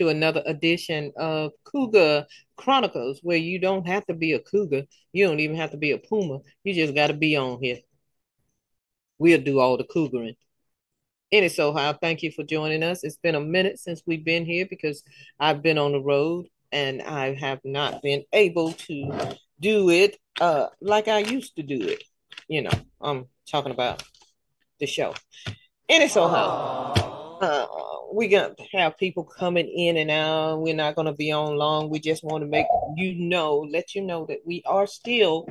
to another edition of Cougar Chronicles, where you don't have to be a cougar. You don't even have to be a puma. You just got to be on here. We'll do all the cougaring. Any so how, thank you for joining us. It's been a minute since we've been here because I've been on the road and I have not been able to do it uh like I used to do it. You know, I'm talking about the show. Any so how. Uh, we gonna have people coming in and out. We're not gonna be on long. We just want to make you know, let you know that we are still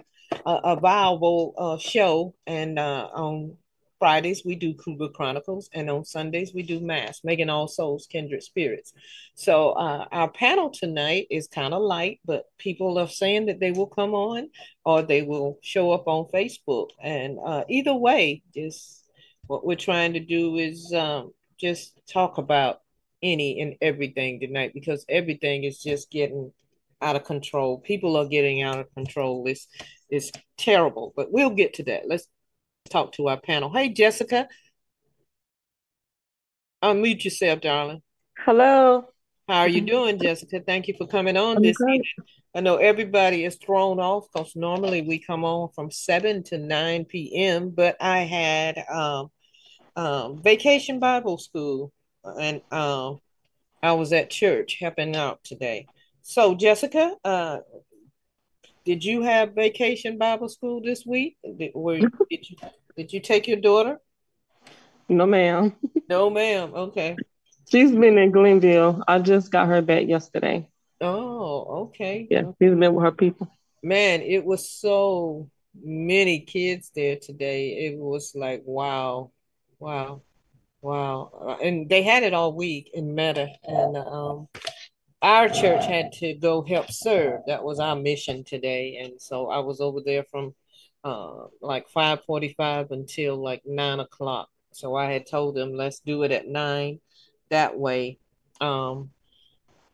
a viable uh, show. And uh, on Fridays we do Cougar Chronicles, and on Sundays we do Mass, making all souls kindred spirits. So uh, our panel tonight is kind of light, but people are saying that they will come on or they will show up on Facebook. And uh, either way, just what we're trying to do is um, just talk about any and everything tonight because everything is just getting out of control. People are getting out of control. It's it's terrible, but we'll get to that. Let's talk to our panel. Hey, Jessica. Unmute yourself, darling. Hello. How are you doing, Jessica? Thank you for coming on I'm this good. evening. I know everybody is thrown off because normally we come on from 7 to 9 p.m., but I had um, um, vacation Bible school and um, I was at church helping out today. So, Jessica, uh, did you have vacation Bible school this week? Did, were, did you did you take your daughter? No, ma'am. No, ma'am. Okay. She's been in Glenville. I just got her back yesterday. Oh, okay. Yeah, she's been with her people. Man, it was so many kids there today. It was like, wow, wow, wow. Uh, And they had it all week in Meta. And um, our church had to go help serve. That was our mission today. And so I was over there from uh, like 5:45 until like nine o'clock. So I had told them, let's do it at nine. That way, um,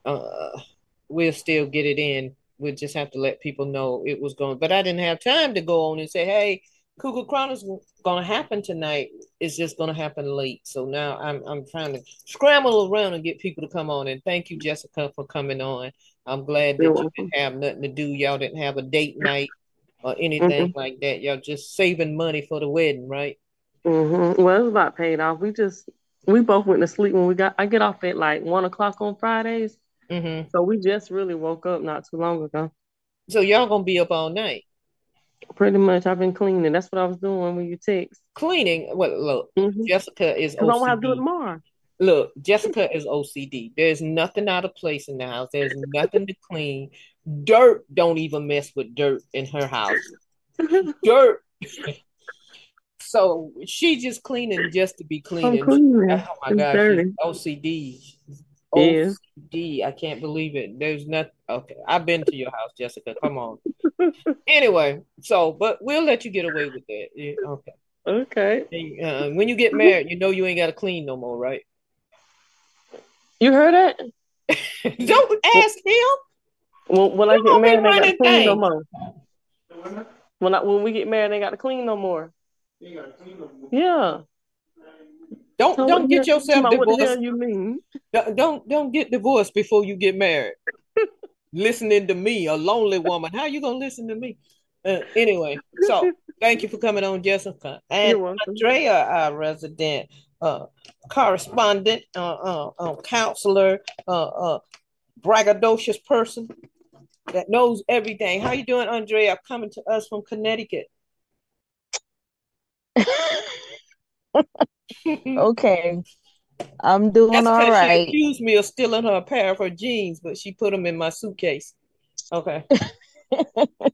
uh, we'll still get it in. We'll just have to let people know it was going. But I didn't have time to go on and say, hey, Cougar Chronicles going to happen tonight. It's just going to happen late. So now I'm I'm trying to scramble around and get people to come on. And thank you, Jessica, for coming on. I'm glad that You're you welcome. didn't have nothing to do. Y'all didn't have a date night or anything hmm like that. Y'all just saving money for the wedding, right? hmm Well, it's about paid off. We just we both went to sleep when we got. I get off at like one o'clock on Fridays, Mm-hmm. so we just really woke up not too long ago. So y'all gonna be up all night Pretty much, I've been cleaning. That's what I was doing when you text. cleaning. Well, look, hmm Jessica is I have to do it tomorrow. Look, Jessica is OCD. There's nothing out of place in the house. There's nothing to clean. Dirt don't even mess with dirt in her house. Dirt. So she just cleaning just to be cleaning. cleaning. Oh my It's gosh, dirty. she's OCD. Yeah. OCD. I can't believe it. There's nothing. Okay, I've been to your house, Jessica. Come on. Anyway, so but we'll let you get away with that. Yeah, okay. Okay. And, uh, when you get married, you know you ain't got to clean no more, right? You heard that? Don't ask him. When, when I get married, they got to running clean no more. When I when we get married, they got to clean no more. Yeah. Don't So don't get yourself What the hell divorced. you mean? Don't don't don't get divorced before you get married. Listening to me, a lonely woman. How you gonna listen to me? Uh, anyway, so thank you for coming on, Jessica and. Andrea, our resident uh, correspondent, uh, uh, uh, counselor, uh, uh, braggadocious person that knows everything. How you doing, Andrea? Coming to us from Connecticut. Okay, I'm doing Jessica, all she accused me of stealing her pair of her jeans, but she put them in my suitcase. Okay,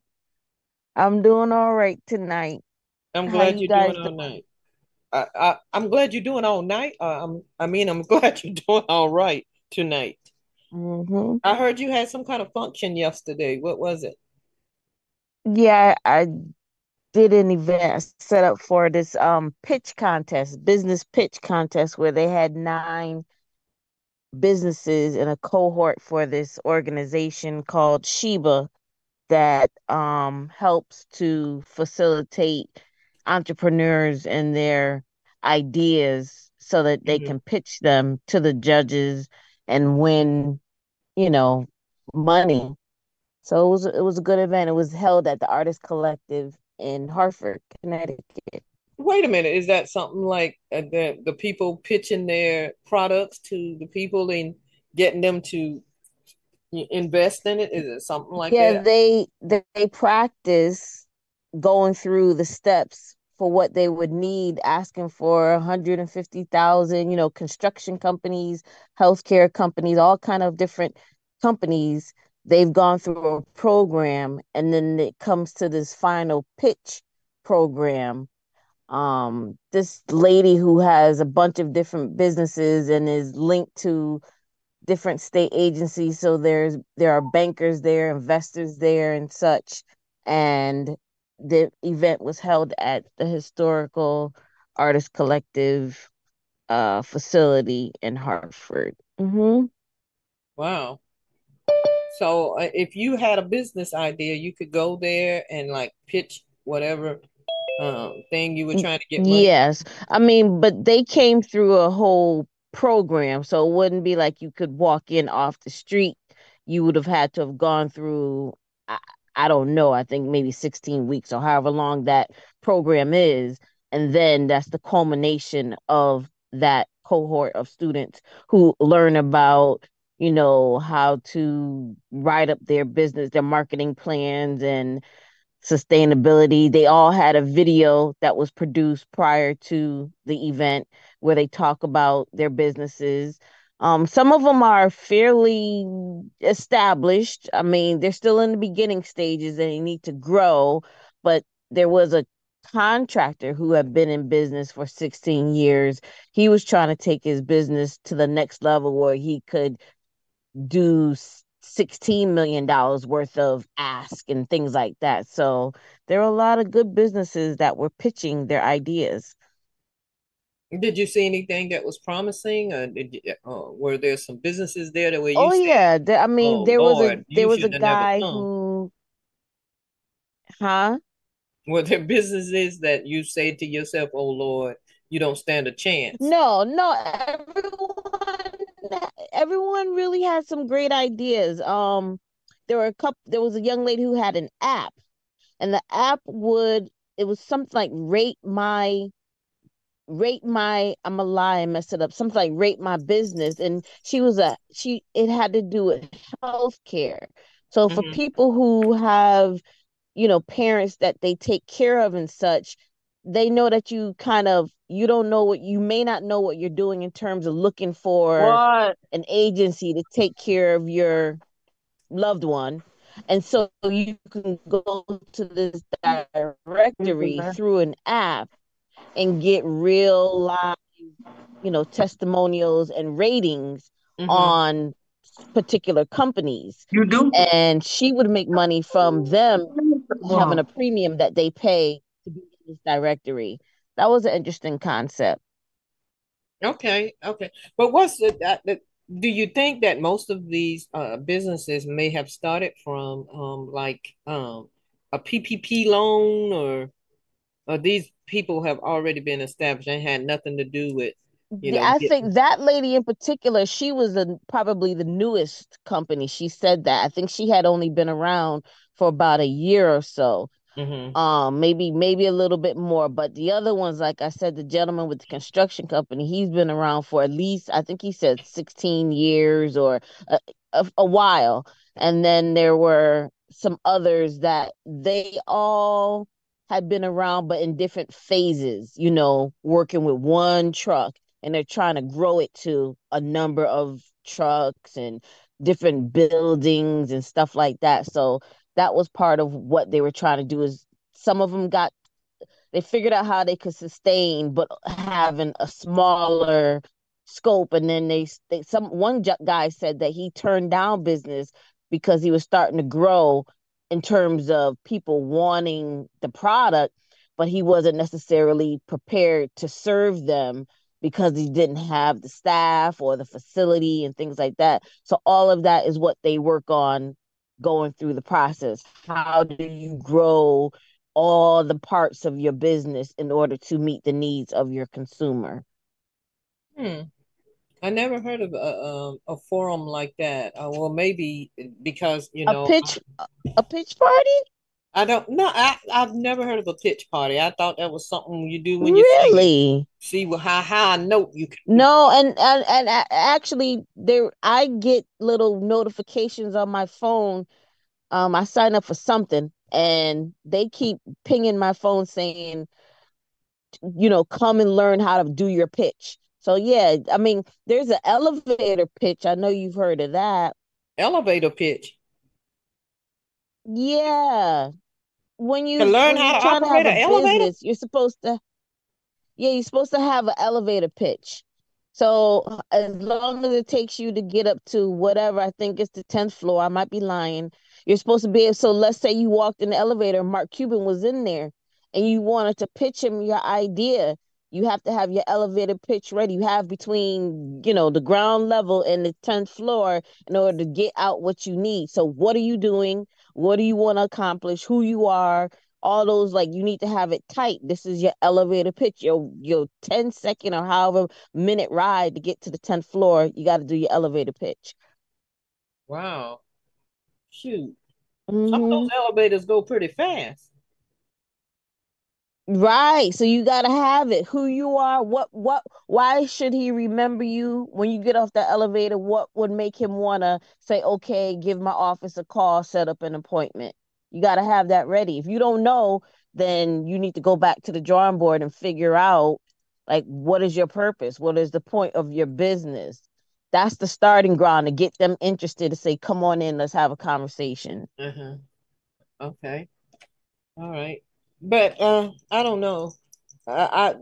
I'm doing all right tonight. I'm glad you you're doing all doing? night. I, I I'm glad you're doing all night. Uh, I'm I mean I'm glad you're doing all right tonight. hmm I heard you had some kind of function yesterday. What was it? Yeah, I did an event set up for this um pitch contest, business pitch contest, where they had nine businesses in a cohort for this organization called Sheba that um helps to facilitate entrepreneurs and their ideas so that they Mhm. can pitch them to the judges and win, you know, money. So it was it was a good event. It was held at the Artist Collective in Hartford, Connecticut. Wait a minute, is that something like uh, the the people pitching their products to the people and getting them to invest in it? Is it something like Yeah, that? they they, they practice going through the steps for what they would need, asking for 150,000, you know, construction companies, healthcare companies, all kind of different companies. They've gone through a program and then it comes to this final pitch program. Um, this lady who has a bunch of different businesses and is linked to different state agencies. So there's there are bankers there, investors there, and such. And the event was held at the Historical Artist Collective uh, facility in Hartford. hmm Wow. So uh, if you had a business idea, you could go there and like pitch whatever um thing you were trying to get money. Yes, I mean, but they came through a whole program, so it wouldn't be like you could walk in off the street. You would have had to have gone through, I, I don't know, I think maybe 16 weeks or however long that program is. And then that's the culmination of that cohort of students who learn about, you know, how to write up their business, their marketing plans and sustainability. They all had a video that was produced prior to the event where they talk about their businesses. Um, some of them are fairly established. I mean, they're still in the beginning stages and they need to grow, but there was a contractor who had been in business for 16 years. He was trying to take his business to the next level where he could do $16 million worth of ask and things like that. So there are a lot of good businesses that were pitching their ideas. Did you see anything that was promising, or did you, uh, were there some businesses there that were Oh yeah, the, I mean "Oh there was a there was a should have never guy who, huh? Were there businesses that you say to yourself, "Oh Lord, you don't stand a chance"? No, no, everyone everyone really had some great ideas. Um there were a couple there was a young lady who had an app and the app would it was something like rate my rate my I'm a lie and mess it up. Something like rate my business. And she was a she it had to do with healthcare. So for hmm people who have, you know, parents that they take care of and such, they know that you kind of you don't know what you may not know what you're doing in terms of looking for What? an agency to take care of your loved one. And so you can go to this directory through an app and get real live, you know, testimonials and ratings hmm on particular companies. You do? And she would make money from them having a premium that they pay to be in this directory. That was an interesting concept. Okay, okay. But what's the, that, that, do you think that most of these uh businesses may have started from um like um a PPP loan or or these people have already been established and had nothing to do with, you Yeah, know, I getting think that lady in particular, she was the probably the newest company. She said that. I think she had only been around for about a year or so. Hmm um maybe maybe a little bit more but the other ones like i said the gentleman with the construction company he's been around for at least i think he said 16 years or a, a, a while. And then there were some others that they all had been around but in different phases you know working with one truck and they're trying to grow it to a number of trucks and different buildings and stuff like that. So that was part of what they were trying to do is some of them got they figured out how they could sustain but having a smaller scope. And then they, they some one guy said that he turned down business because he was starting to grow in terms of people wanting the product but he wasn't necessarily prepared to serve them because he didn't have the staff or the facility and things like that. So all of that is what they work on going through the process how do you grow all the parts of your business in order to meet the needs of your consumer. Hmm. I never heard of a um, a forum like that. Uh, well, maybe because you know A know pitch a pitch party? I don't know. I I've never heard of a pitch party. I thought that was something you do when you sing. Really? See what how how I note you can. No, and and and a- actually there I get little notifications on my phone. Um, I sign up for something and they keep pinging my phone saying, you know, come and learn how to do your pitch. So yeah, I mean, there's an elevator pitch. I know you've heard of that. Elevator pitch Yeah. When to you learn when how to to operate a an elevator. business, you're supposed to Yeah, you're supposed to have an elevator pitch. So as long as it takes you to get up to whatever, I think it's the 10th floor, I might be lying. You're supposed to be so let's say you walked in the elevator, Mark Cuban was in there, and you wanted to pitch him your idea. You have to have your elevator pitch ready. You have between, you know, the ground level and the 10th floor in order to get out what you need. So what are you doing? What do you want to accomplish? Who you are? all those like you need to have it tight. This is your elevator pitch, your your 10 second or however minute ride to get to the 10th floor. You got to do your elevator pitch. Wow. Shoot. Some of hmm those elevators go pretty fast. Right. So you got to have it. Who you are, what what why should he remember you when you get off the elevator? What would make him want to say, "Okay, give my office a call, set up an appointment." You got to have that ready. If you don't know, then you need to go back to the drawing board and figure out like what is your purpose? What is the point of your business? That's the starting ground to get them interested to say, "Come on in, let's have a conversation." Uh-huh. Okay. All right. But uh I don't know. I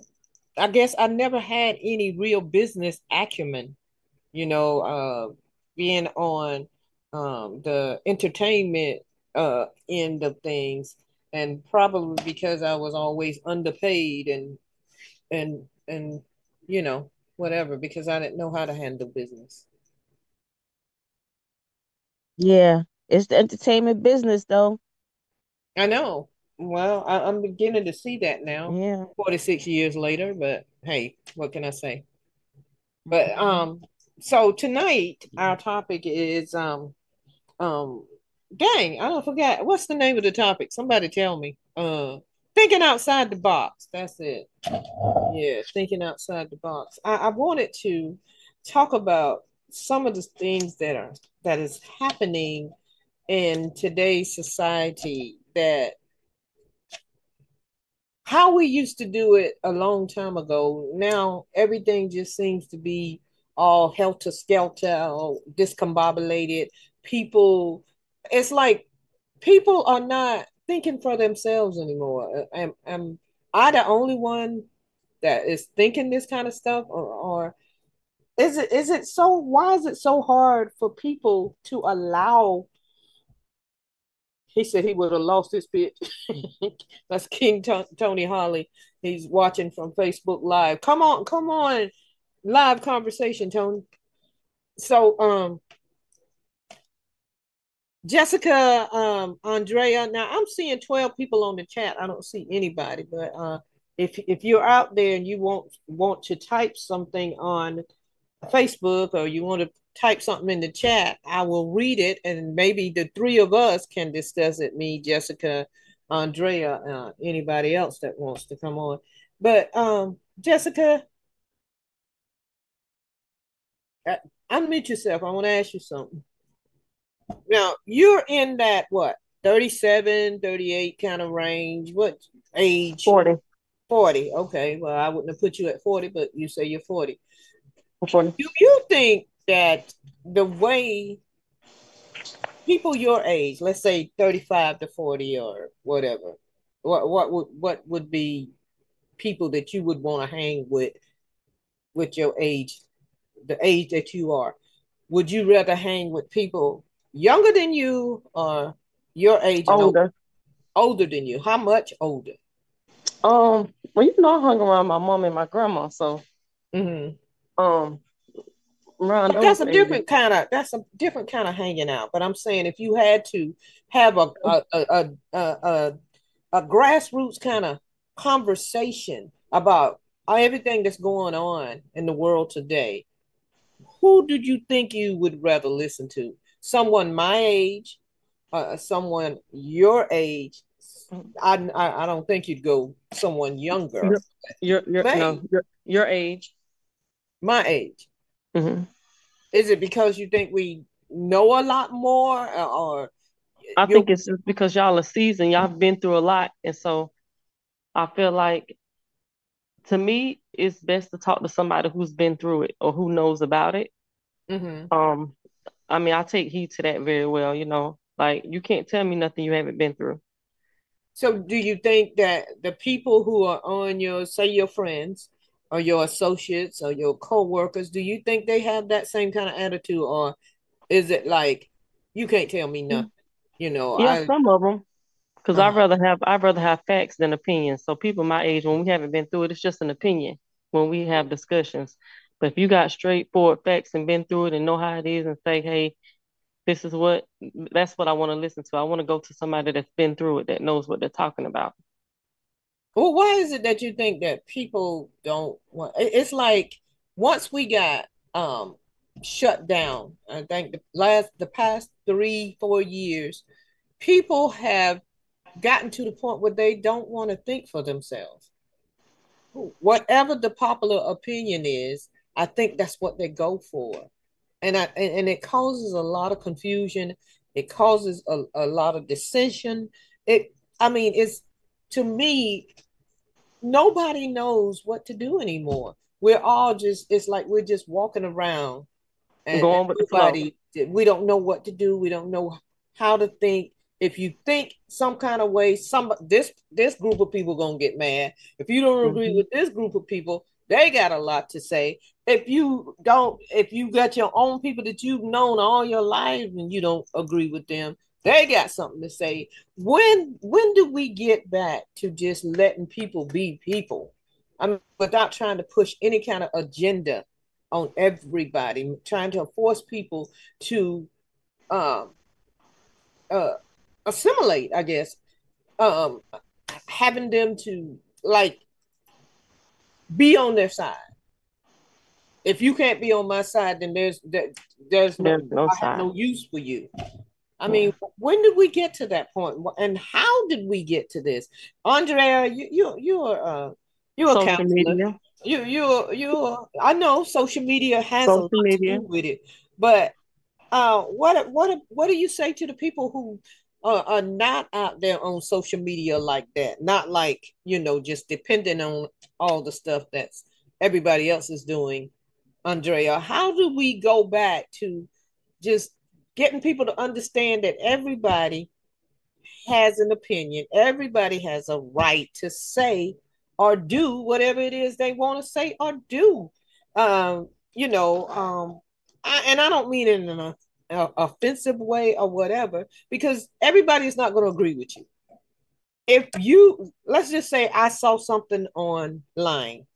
I, I guess I never had any real business acumen, you know, uh being on um the entertainment uh end of things and probably because I was always underpaid and and and you know, whatever because I didn't know how to handle business. Yeah, it's the entertainment business though. I know. Well, I, I'm beginning to see that now, Yeah. 46 years later, but hey, what can I say? But Mhm. um, so tonight our topic is um um dang, I don't forget what's the name of the topic. Somebody tell me. Uh thinking outside the box. That's it. Yeah, thinking outside the box. I, I wanted to talk about some of the things that are that is happening in today's society that how we used to do it a long time ago. Now everything just seems to be all helter skelter discombobulated. People, it's like people are not thinking for themselves anymore. Am, am I the only one that is thinking this kind of stuff, or, or is it is it so? Why is it so hard for people to allow he said he would have lost his pitch. That's King T- Tony Holly. He's watching from Facebook Live. Come on, come on, live conversation, Tony. So, um, Jessica, um, Andrea. Now I'm seeing twelve people on the chat. I don't see anybody, but uh, if if you're out there and you want want to type something on Facebook or you want to type something in the chat, I will read it and maybe the three of us can discuss it. Me, Jessica, Andrea, uh, anybody else that wants to come on. But um, Jessica, uh, unmute yourself. I want to ask you something. Now, you're in that what 37, 38 kind of range. What age? 40. 40. Okay. Well, I wouldn't have put you at 40, but you say you're 40. 40. Do you think that the way people your age, let's say 35 to 40 or whatever, what what would what would be people that you would want to hang with with your age, the age that you are? Would you rather hang with people younger than you or your age older, Older. older than you? How much older? Um, well, you know, I hung around my mom and my grandma, so hmm um, But that's a different kind of that's a different kind of hanging out. But I'm saying if you had to have a a a a, a, a, a grassroots kind of conversation about everything that's going on in the world today, who did you think you would rather listen to? Someone my age, uh, someone your age? I, I, I don't think you'd go someone younger. Your your, your no your, your age. My age. Mm-hmm. Is it because you think we know a lot more, or? I think it's just because y'all are seasoned. Y'all have been through a lot, and so I feel like to me, it's best to talk to somebody who's been through it or who knows about it. Mm-hmm. Um, I mean, I take heed to that very well. You know, like you can't tell me nothing you haven't been through. So, do you think that the people who are on your, say, your friends or your associates or your co-workers, do you think they have that same kind of attitude, or is it like you can't tell me nothing? You know, yeah, I, some of them. Because uh-huh. I'd rather have I'd rather have facts than opinions. So people my age, when we haven't been through it, it's just an opinion when we have discussions. But if you got straightforward facts and been through it and know how it is and say, hey, this is what that's what I want to listen to. I want to go to somebody that's been through it that knows what they're talking about. Well, why is it that you think that people don't want it's like once we got um shut down, I think the last the past three, four years, people have gotten to the point where they don't want to think for themselves. Whatever the popular opinion is, I think that's what they go for. And I and, it causes a lot of confusion. It causes a, a lot of dissension. It I mean, it's to me, nobody knows what to do anymore. We're all just it's like we're just walking around and going with the we don't know what to do. We don't know how to think if you think some kind of way, some this this group of people gonna get mad. If you don't agree mm-hmm. with this group of people, they got a lot to say. If you don't, if you got your own people that you've known all your life and you don't agree with them, they got something to say. When when do we get back to just letting people be people? I mean, without trying to push any kind of agenda on everybody, trying to force people to um uh assimilate, I guess, um, having them to like be on their side. If you can't be on my side, then there's there, there's no, there's no, no use for you. I mean, when did we get to that point, and how did we get to this? Andrea, you you you're uh, you're social a counselor. Media. You you you. I know social media has social a lot media. to do with it, but uh, what what what do you say to the people who are, are not out there on social media like that. Not like, you know, just depending on all the stuff that's everybody else is doing. Andrea, how do we go back to just getting people to understand that everybody has an opinion, everybody has a right to say or do whatever it is they want to say or do. Um, you know, um, I, and I don't mean it in an offensive way or whatever, because everybody is not going to agree with you. If you, let's just say I saw something online,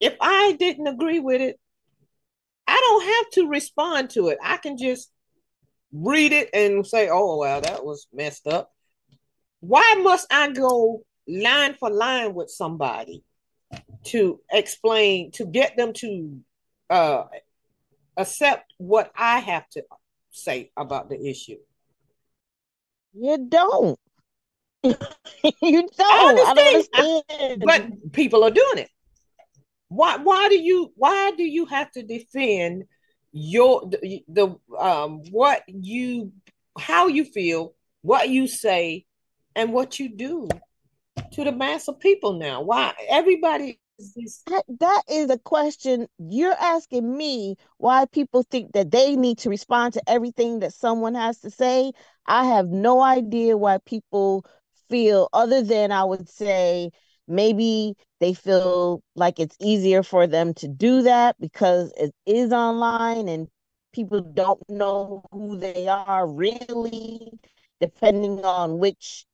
if I didn't agree with it, I don't have to respond to it. I can just read it and say, oh, well, that was messed up. Why must I go line for line with somebody to explain, to get them to uh, accept what I have to say about the issue. You don't. you don't. I, understand. I understand. but people are doing it. Why? Why do you? Why do you have to defend your the, the um what you how you feel, what you say, and what you do to the mass of people now? Why everybody that, that is a question you're asking me why people think that they need to respond to everything that someone has to say. I have no idea why people feel, other than I would say maybe they feel like it's easier for them to do that because it is online and people don't know who they are really, depending on which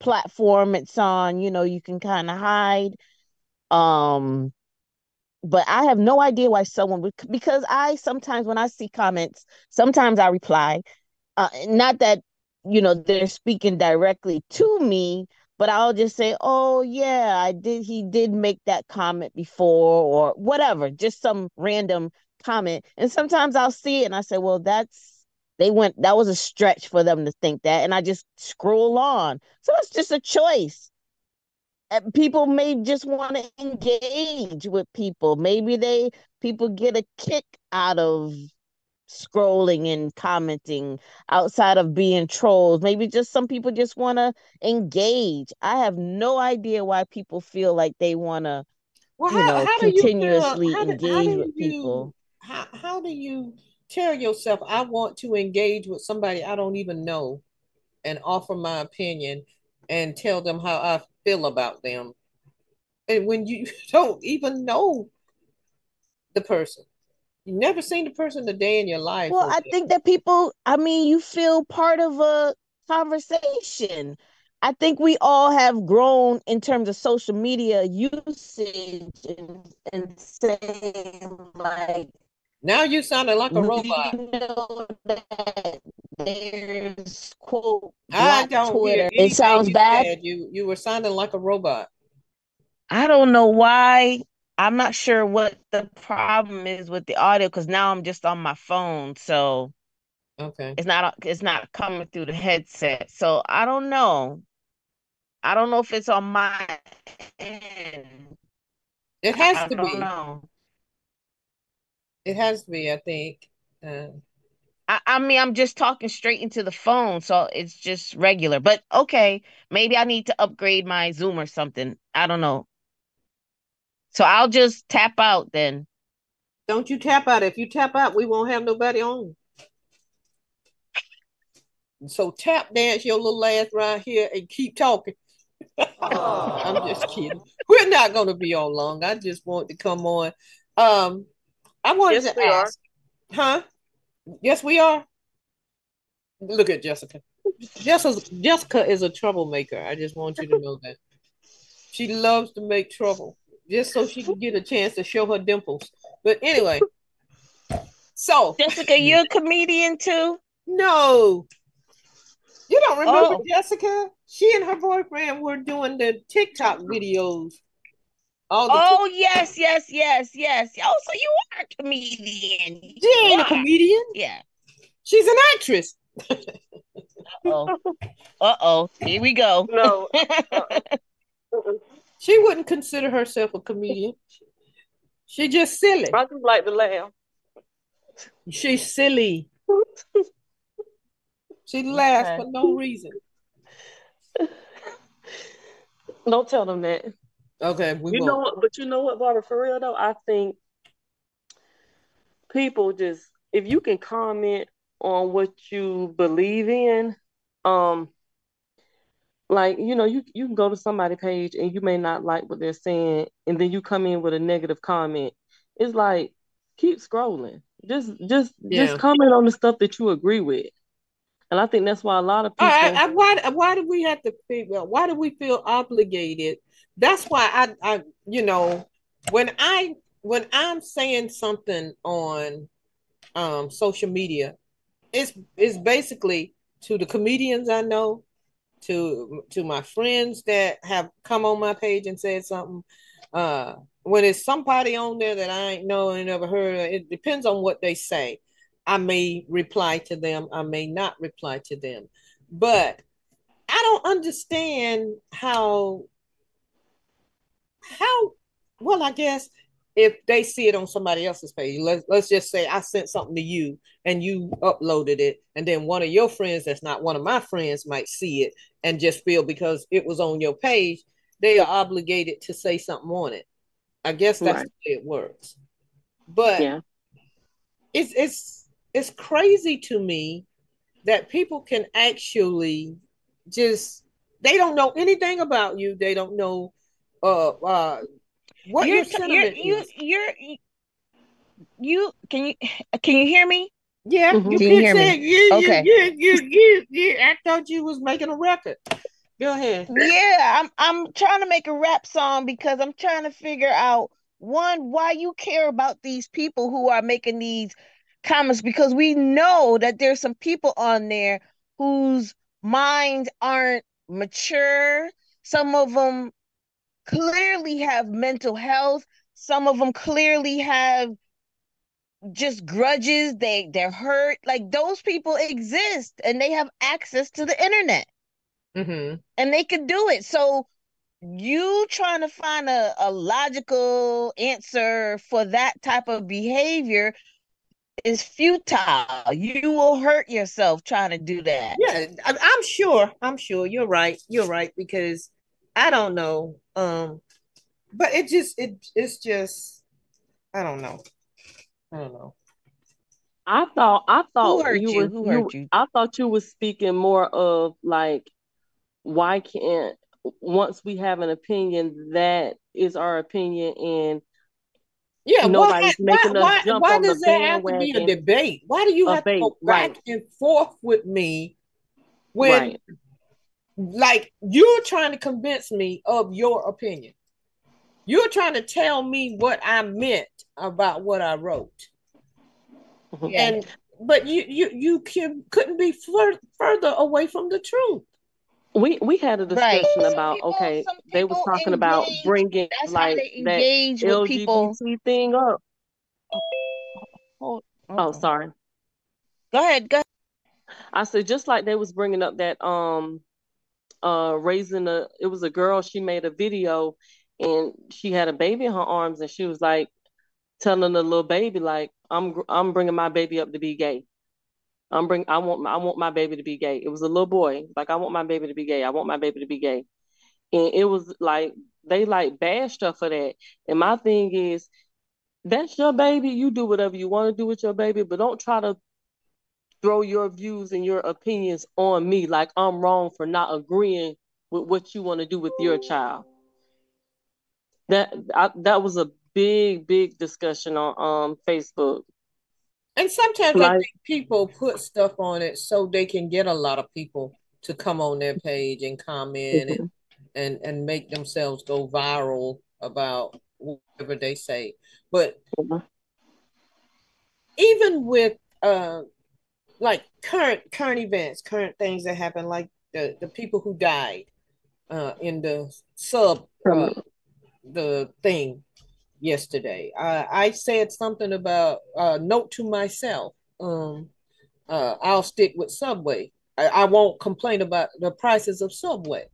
platform it's on. You know, you can kind of hide um, but I have no idea why someone would because I sometimes when I see comments, sometimes I reply. Uh, not that you know they're speaking directly to me, but I'll just say, "Oh yeah, I did he did make that comment before or whatever, just some random comment." And sometimes I'll see it and I say, "Well, that's they went that was a stretch for them to think that." And I just scroll on. So it's just a choice. And People may just want to engage with people. Maybe they people get a kick out of scrolling and commenting outside of being trolls. Maybe just some people just want to engage. I have no idea why people feel like they want to, well, you know, continuously you engage with you, people. How how do you tell yourself I want to engage with somebody I don't even know and offer my opinion and tell them how I feel about them? And when you don't even know the person. You never seen the person a day in your life. Well, I think that people, I mean, you feel part of a conversation. I think we all have grown in terms of social media usage and, and saying like now you sounded like a robot. Know that there's quote I don't Twitter. It sounds bad. Said. You you were sounding like a robot. I don't know why I'm not sure what the problem is with the audio because now I'm just on my phone, so okay, it's not it's not coming through the headset. So I don't know. I don't know if it's on my end. It has I to be. Know. It has to be. I think. Uh... I, I mean, I'm just talking straight into the phone, so it's just regular. But okay, maybe I need to upgrade my Zoom or something. I don't know. So I'll just tap out then. Don't you tap out. If you tap out, we won't have nobody on. So tap dance your little ass right here and keep talking. I'm just kidding. We're not going to be on long. I just want to come on. Um, I wanted yes, to ask, are. huh? Yes, we are. Look at Jessica. Jessica. Jessica is a troublemaker. I just want you to know that. She loves to make trouble just so she could get a chance to show her dimples. But anyway, so Jessica, you're a comedian too? No. You don't remember oh. Jessica? She and her boyfriend were doing the TikTok videos. oh t- yes, yes, yes, yes. Oh, so you are a comedian. She ain't a comedian. Yeah. She's an actress. Uh oh. Uh oh. Here we go. No. She wouldn't consider herself a comedian. She just silly. I just like to laugh. She's silly. she laughs okay. for no reason. Don't tell them that. Okay, we you won't. know what? But you know what, Barbara? For real though, I think people just if you can comment on what you believe in, um, like you know you you can go to somebody page and you may not like what they're saying and then you come in with a negative comment. It's like keep scrolling. Just just yeah. just comment on the stuff that you agree with. And i think that's why a lot of people I, I, why why do we have to feel why do we feel obligated? That's why i i you know when i when i'm saying something on um social media it's it's basically to the comedians i know to to my friends that have come on my page and said something. Uh, when it's somebody on there that I ain't know and never heard, of, it depends on what they say. I may reply to them, I may not reply to them, but I don't understand how how well I guess if they see it on somebody else's page, let's let's just say I sent something to you and you uploaded it, and then one of your friends that's not one of my friends might see it and just feel because it was on your page, they are obligated to say something on it. I guess that's right. the way it works. But yeah. it's it's it's crazy to me that people can actually just they don't know anything about you. They don't know uh uh what you're, your you're, you you're you can you can you hear me? Yeah, mm-hmm. you can you hear me? You, okay. You, you, you, you, I thought you was making a record. Go ahead. Yeah, I'm I'm trying to make a rap song because I'm trying to figure out one why you care about these people who are making these comments because we know that there's some people on there whose minds aren't mature Some of them clearly have mental health. Some of them clearly have just grudges. They they're hurt. Like those people exist and they have access to the internet. Mm-hmm. And they could do it. So you trying to find a, a logical answer for that type of behavior is futile. You will hurt yourself trying to do that. Yeah, I, am sure. I'm sure you're right. You're right because I don't know. Um, but it just it it's just I don't know. I don't know. I thought I thought Who hurt you you? were Who hurt you? I thought you was speaking more of like why can't once we have an opinion that is our opinion and Yeah, Nobody's why, making why, us why, jump why on the does there have to be a debate? Why do you A have to go back right. and forth with me when right like you're trying to convince me of your opinion? You're trying to tell me what I meant about what I wrote. Yeah. And but you you you can, couldn't be fur- further away from the truth. we we had a discussion Some about people- okay they was people talking about bringing That's how like they that engage with people. LGBT thing up Oh, oh okay. sorry Go ahead. Go ahead. I said just like they was bringing up that um uh raising a it was a girl she made a video and she had a baby in her arms and she was like telling the little baby like I'm I'm bringing my baby up to be gay. I'm bring I want my, I want my baby to be gay. It was a little boy like I want my baby to be gay. I want my baby to be gay. And it was like they like bashed her for that. And my thing is that's your baby. You do whatever you want to do with your baby, but don't try to throw your views and your opinions on me like I'm wrong for not agreeing with what you want to do with your child. That I, that was a big big discussion on um Facebook. And sometimes I think people put stuff on it so they can get a lot of people to come on their page and comment and and, and make themselves go viral about whatever they say. But Mhm. even with uh like current current events, current things that happen, like the the people who died uh in the sub uh, the thing yesterday. I I said something about uh note to myself. Um uh I'll stick with Subway. I, I won't complain about the prices of Subway.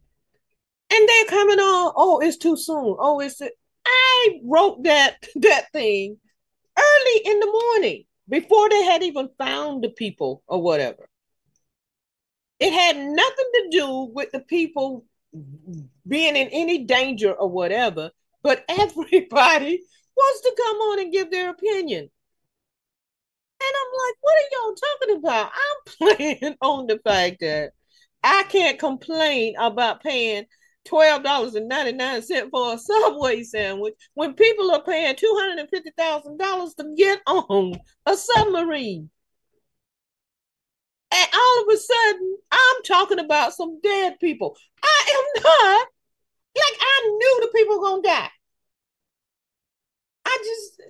And they're coming on, oh, it's too soon. Oh, it's I wrote that that thing early in the morning before they had even found the people or whatever. It had nothing to do with the people being in any danger or whatever, but everybody wants to come on and give their opinion. And I'm like, what are y'all talking about? I'm playing on the fact that I can't complain about paying $12.99 for a Subway sandwich when people are paying $250,000 to get on a submarine. And all of a sudden, I'm talking about some dead people. I am not. Like, I knew the people were to die. I just,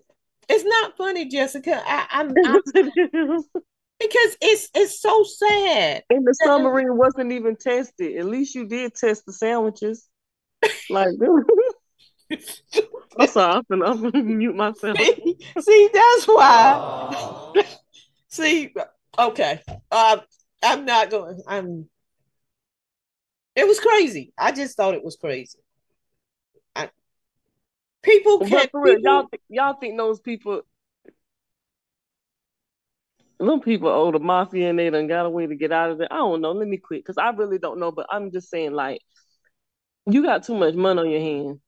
it's not funny, Jessica. I, I'm, I'm because it's it's so sad. and the submarine wasn't even tested. At least you did test the sandwiches. Like I'm sorry, I'm gonna, I'm gonna mute myself. see, see, that's why. see, okay. Uh, I'm not going. I'm. It was crazy. I just thought it was crazy. I, people can. real, people- y'all, th- y'all think those people, them people owe the mafia and they done got a way to get out of it. I don't know. Let me quit because I really don't know. But I'm just saying, like, you got too much money on your hands.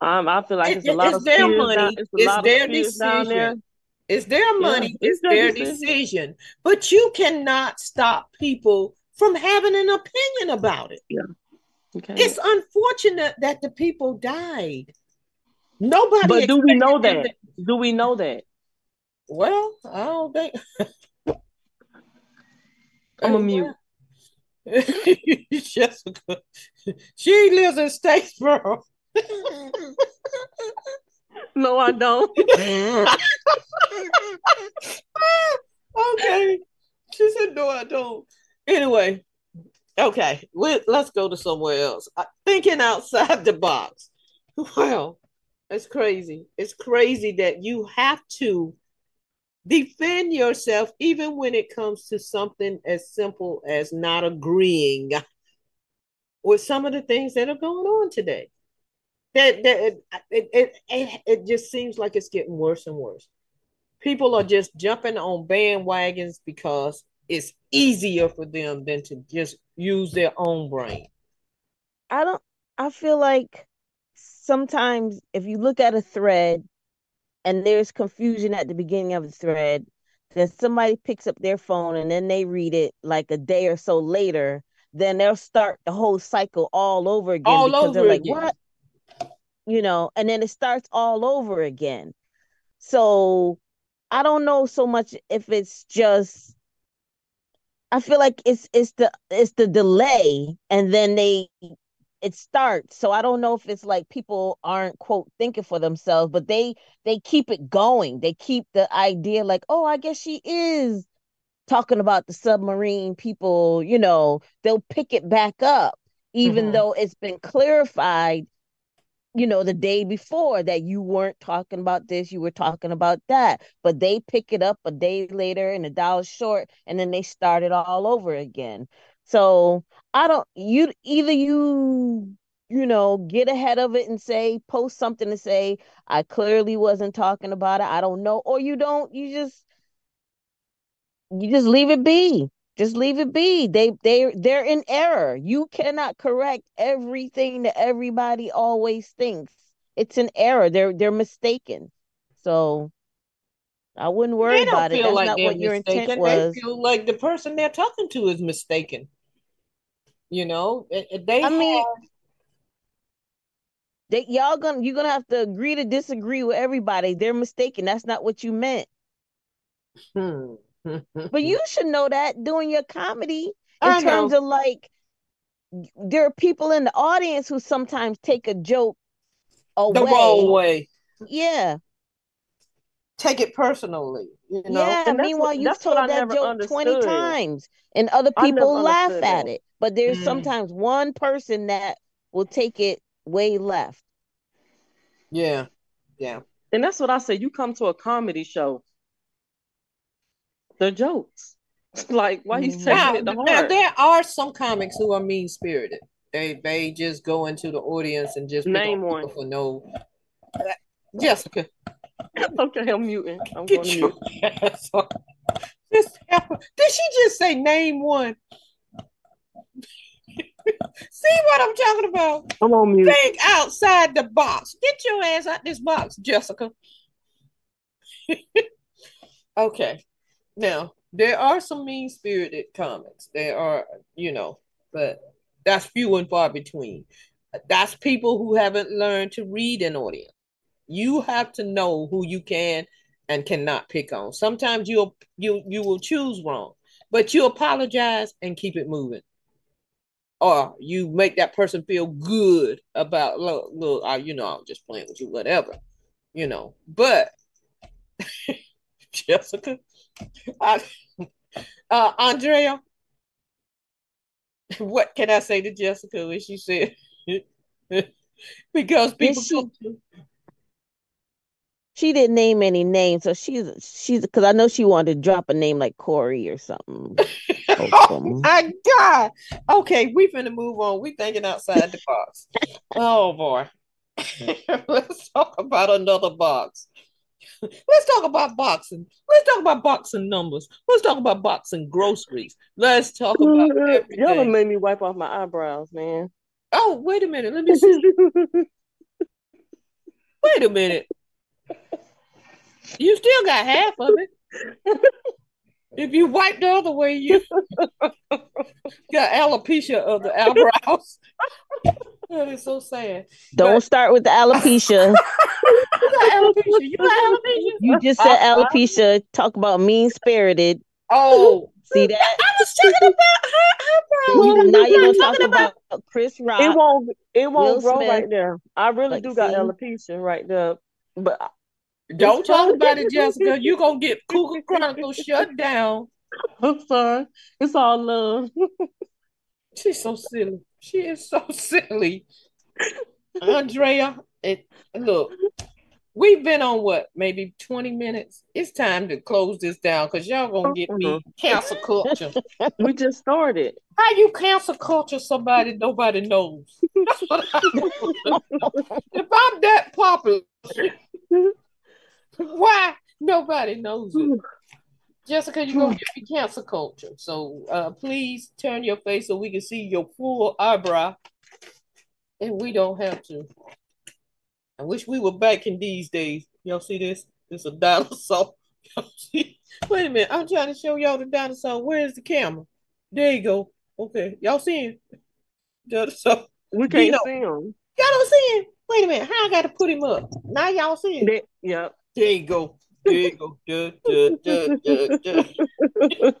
Um, I feel like it's a lot it's of their money. Down, it's It's their of fears down there. decision. It's their money. it's it's their decision. decision. But you cannot stop people from having an opinion about it. Yeah. Okay. It's unfortunate that the people died. Nobody. but do we know expected that? Do we know that? Well, I don't think. I'm a mute. Jessica, she lives in Statesboro. No, I don't. okay. She said, no, I don't. Anyway, Okay, we, let's go to somewhere else. Uh, thinking outside the box. Well, it's crazy. It's crazy that you have to defend yourself even when it comes to something as simple as not agreeing with some of the things that are going on today. That, that it, it, it, it just seems like it's getting worse and worse. People are just jumping on bandwagons because it's easier for them than to just use their own brain. I don't I feel like sometimes if you look at a thread and there's confusion at the beginning of the thread, then somebody picks up their phone and then they read it like a day or so later, then they'll start the whole cycle all over again all because over they're like, again. what? You know, and then it starts all over again. So I don't know so much if it's just I feel like it's it's the it's the delay and then they it starts. So I don't know if it's like people aren't quote thinking for themselves, but they they keep it going. They keep the idea like, oh, I guess she is talking about the submarine people, you know, they'll pick it back up, even Mhm. though it's been clarified, you know, the day before that you weren't talking about this, you were talking about that. But they pick it up a day later and a dollar short, and then they start it all over again. So I don't you either you you know get ahead of it and say post something to say I clearly wasn't talking about it. I don't know, or you don't. You just you just leave it be. Just leave it be. They they they're in error. You cannot correct everything that everybody always thinks. It's an error. They're they're mistaken. So I wouldn't worry They don't about it. That's like not what your intent was. They feel like the person they're talking to is mistaken. You know, they I mean, have they y'all gonna you're gonna have to agree to disagree with everybody. They're mistaken. That's not what you meant. Hmm. But you should know that doing your comedy in I terms know. of like there are people in the audience who sometimes take a joke away. the wrong way. Yeah. Take it personally. You know. Yeah. And that's Meanwhile, what you've that's told that never joke 20 times and other people laugh understood at that. it. But there's Mm. sometimes one person that will take it way left. Yeah. Yeah. And that's what I say. You come to a comedy show. They're jokes. Like, why you Mhm. taking Now, it to now there are some comics who are mean spirited. They they just go into the audience and just Name one. for no. Jessica, Okay, I'm muting. I'm get going to your mute. ass off. Just. Did she just say name one? See what I'm talking about? I'm on mute. Think outside the box. Get your ass out this box, Jessica. okay. Now, there are some mean spirited comments. There are, you know, but that's few and far between. That's people who haven't learned to read an audience. You have to know who you can and cannot pick on. Sometimes you'll you you will choose wrong, but you apologize and keep it moving. Or you make that person feel good about look, look, I, you know, I'm just playing with you, whatever, you know. But Jessica, I, uh, Andrea, what can I say to Jessica when she said? because people she she didn't name any names, so she's she's because I know she wanted to drop a name like Corey or something. oh, oh Holcomb. my God. Okay, we finna move on. We thinking outside the box. Oh boy. Let's talk about another box. Let's talk about boxing. Let's talk about boxing numbers. Let's talk about boxing groceries. Let's talk about Y'all done made me wipe off my eyebrows, man. Oh, wait a minute. Let me see. Wait a minute. You still got half of it. If you wipe the other way, you got alopecia of the eyebrows. that is so sad. Don't start with the alopecia. You got alopecia. You got alopecia. You just said uh-huh. alopecia. Talk about mean spirited. Oh, See that? I was talking about her eyebrows. You, now you're gonna talk talking about about Chris It won't it won't Will grow Smith. right there. I really Like, do got see? alopecia right there. But Don't talk about it, Jessica. You're gonna get Cougar Chronicles shut down. I'm sorry. It's all love. She's so silly. She is so silly. Andrea, it look, we've been on what, maybe 20 minutes. It's time to close this down because y'all gonna get me Mhm. cancel culture. We just started. How you cancel culture somebody nobody knows? That's what I if I'm that popular, why nobody knows it? Jessica, you're gonna give me cancel culture. So uh please turn your face so we can see your full eyebrow. And we don't have to. I wish we were back in these days. Y'all see this? This a dinosaur. Wait a minute. I'm trying to show y'all the dinosaur. Where's the camera? There you go. Okay. Y'all see him? Dinosaur. We can't Dino. see him. Y'all don't see him. Wait a minute. How I got to put him up? Now y'all see him. Yep. There you go. There you go. Duh, duh, duh, duh, duh.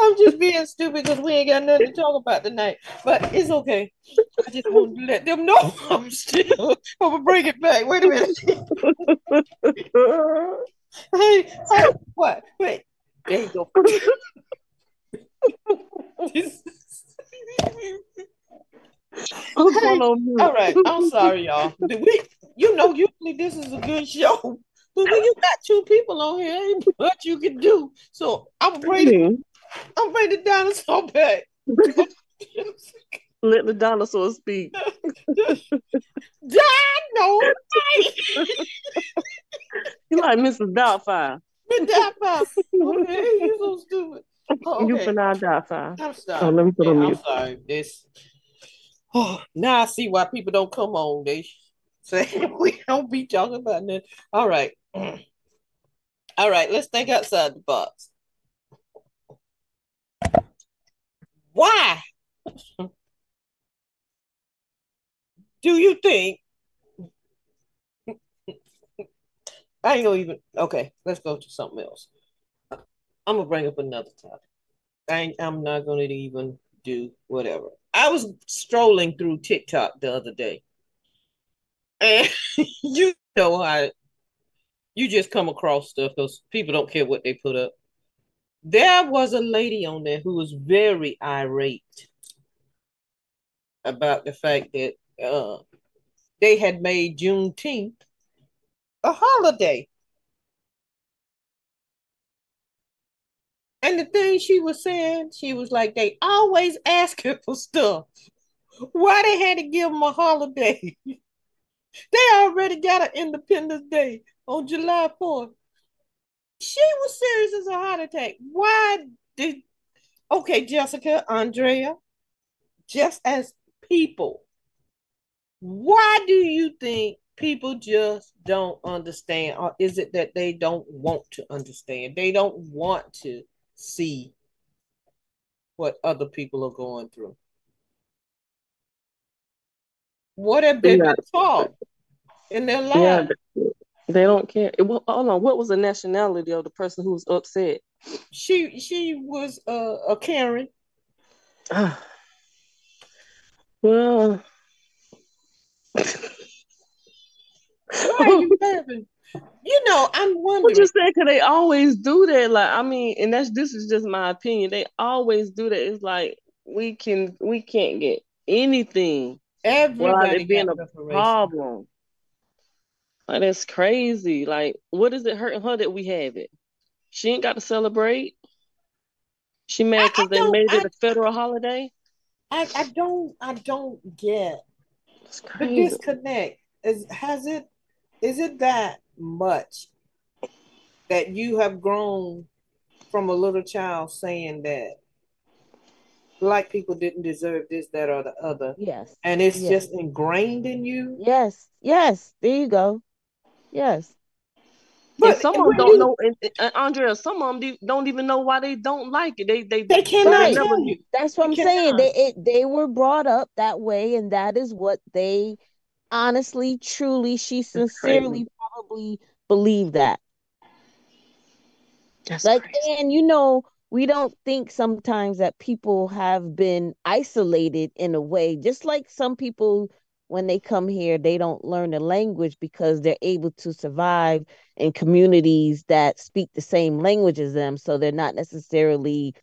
I'm just being stupid because we ain't got nothing to talk about tonight. But it's okay. I just want to let them know I'm still. I'm gonna bring it back. Wait a minute. Hey, hey, what? Wait. There you go. Hey, going on mute. All right. I'm sorry, y'all. We, you know, usually this is a good show. But when you got two people on here, ain't much you can do. So I'm ready. Mhm. I'm ready to dinosaur back. Let the dinosaur speak. Dino, You like Mrs. Doubtfire. that far. Okay, you so stupid. Oh, You okay. for now Doubtfire. I'm Oh, let me put on Yeah, I'm mute. sorry. This. Oh, now I see why people don't come on. They say we don't be talking about that. All right. All right. Let's think outside the box. Why do you think? I ain't gonna even. Okay, let's go to something else. I'm gonna bring up another topic. I I'm not gonna even do whatever. I was strolling through TikTok the other day, and you know how you just come across stuff because people don't care what they put up. There was a lady on there who was very irate about the fact that uh, they had made Juneteenth a holiday. And the thing she was saying, she was like, they always asking for stuff. Why they had to give them a holiday? they already got an Independence Day on July 4th. She was serious as a heart attack. Why did okay, Jessica, Andrea, just as people, why do you think people just don't understand? Or is it that they don't want to understand? They don't want to see what other people are going through. What have they Yeah. been taught in their Yeah, lives? They don't care. It, well, hold on. What was the nationality of the person who was upset? She she was uh, a Karen. Well, Why are you laughing? You know, I'm wondering. just saying, cause they always do that. Like, I mean, and that's this is just my opinion. They always do that. It's like we can we can't get anything without Everybody it being a problem. Like that's crazy. Like, what is it hurting her that we have it? She ain't got to celebrate. She I, mad because they made it a federal holiday. I I don't I don't get the disconnect. Is has it is it that much that you have grown from a little child saying that black people didn't deserve this, that, or the other, Yes. and it's Yes. just ingrained in you? Yes. Yes. There you go. Yes. And But some of them don't you know. And, and Andrea, some of them don't even know why they don't like it. They they they they cannot Right. never. That's what They I'm saying. They it they were brought up that way, and that is what they honestly, truly, she sincerely probably believe that. That's Like, crazy. and you know, we don't think sometimes that people have been isolated in a way, just like some people when they come here, they don't learn the language because they're able to survive in communities that speak the same language as them. So they're not necessarily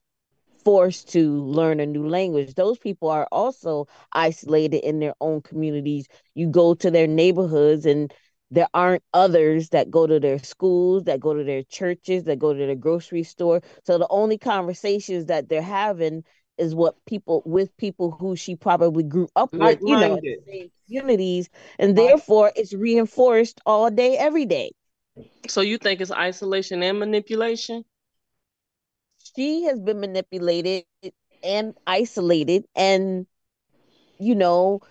forced to learn a new language. Those people are also isolated in their own communities. You go to their neighborhoods and there aren't others that go to their schools, that go to their churches, that go to their grocery store. So the only conversations that they're having is what people with people who she probably grew up with, you know, communities, and therefore it's reinforced all day, every day. So you think it's isolation and manipulation? She has been manipulated and isolated, and you know,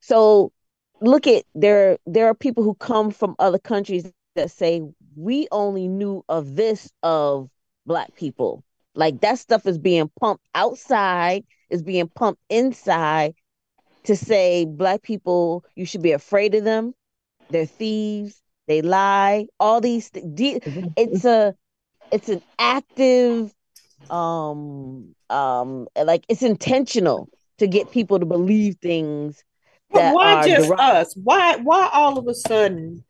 so look at there. There are people who come from other countries that say we only knew of this of black people like that stuff is being pumped outside, is being pumped inside to say black people, you should be afraid of them. They're thieves, they lie, all these th- it's a it's an active um um like it's intentional to get people to believe things but why just us? Why why all of a sudden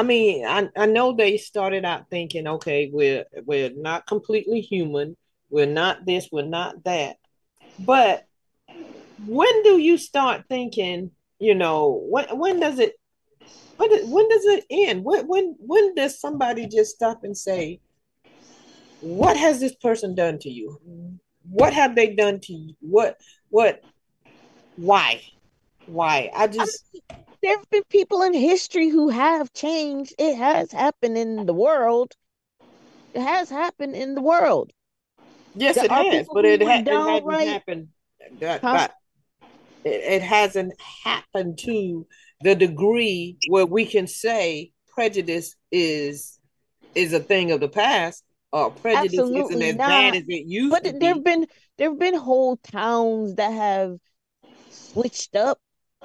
I mean, I, I know they started out thinking, okay, we're we're not completely human, we're not this, we're not that. But when do you start thinking, you know, when when does it when, when does it end? When when when does somebody just stop and say, what has this person done to you? What have they done to you? What what why? Why? I just there have been people in history who have changed. It has happened in the world. It has happened in the world. Yes, there it has, but it, ha- it hasn't right. happened. That, huh? it, it hasn't happened to the degree where we can say prejudice is is a thing of the past or prejudice Absolutely isn't as not. bad as it used but to there have been there have been whole towns that have switched up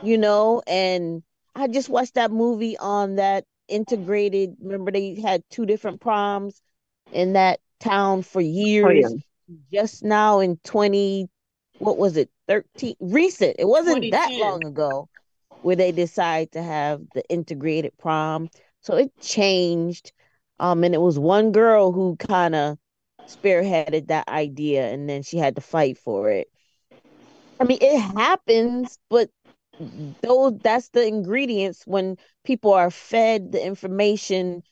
you know, and I just watched that movie on that integrated. Remember, they had two different proms in that town for years. Oh, yeah. Just now in 20, what was it, 13? Recent. It wasn't that long ago where they decided to have the integrated prom. So it changed. Um, and it was one girl who kind of spearheaded that idea and then she had to fight for it. I mean, it happens, but those that's the ingredients when people are fed the information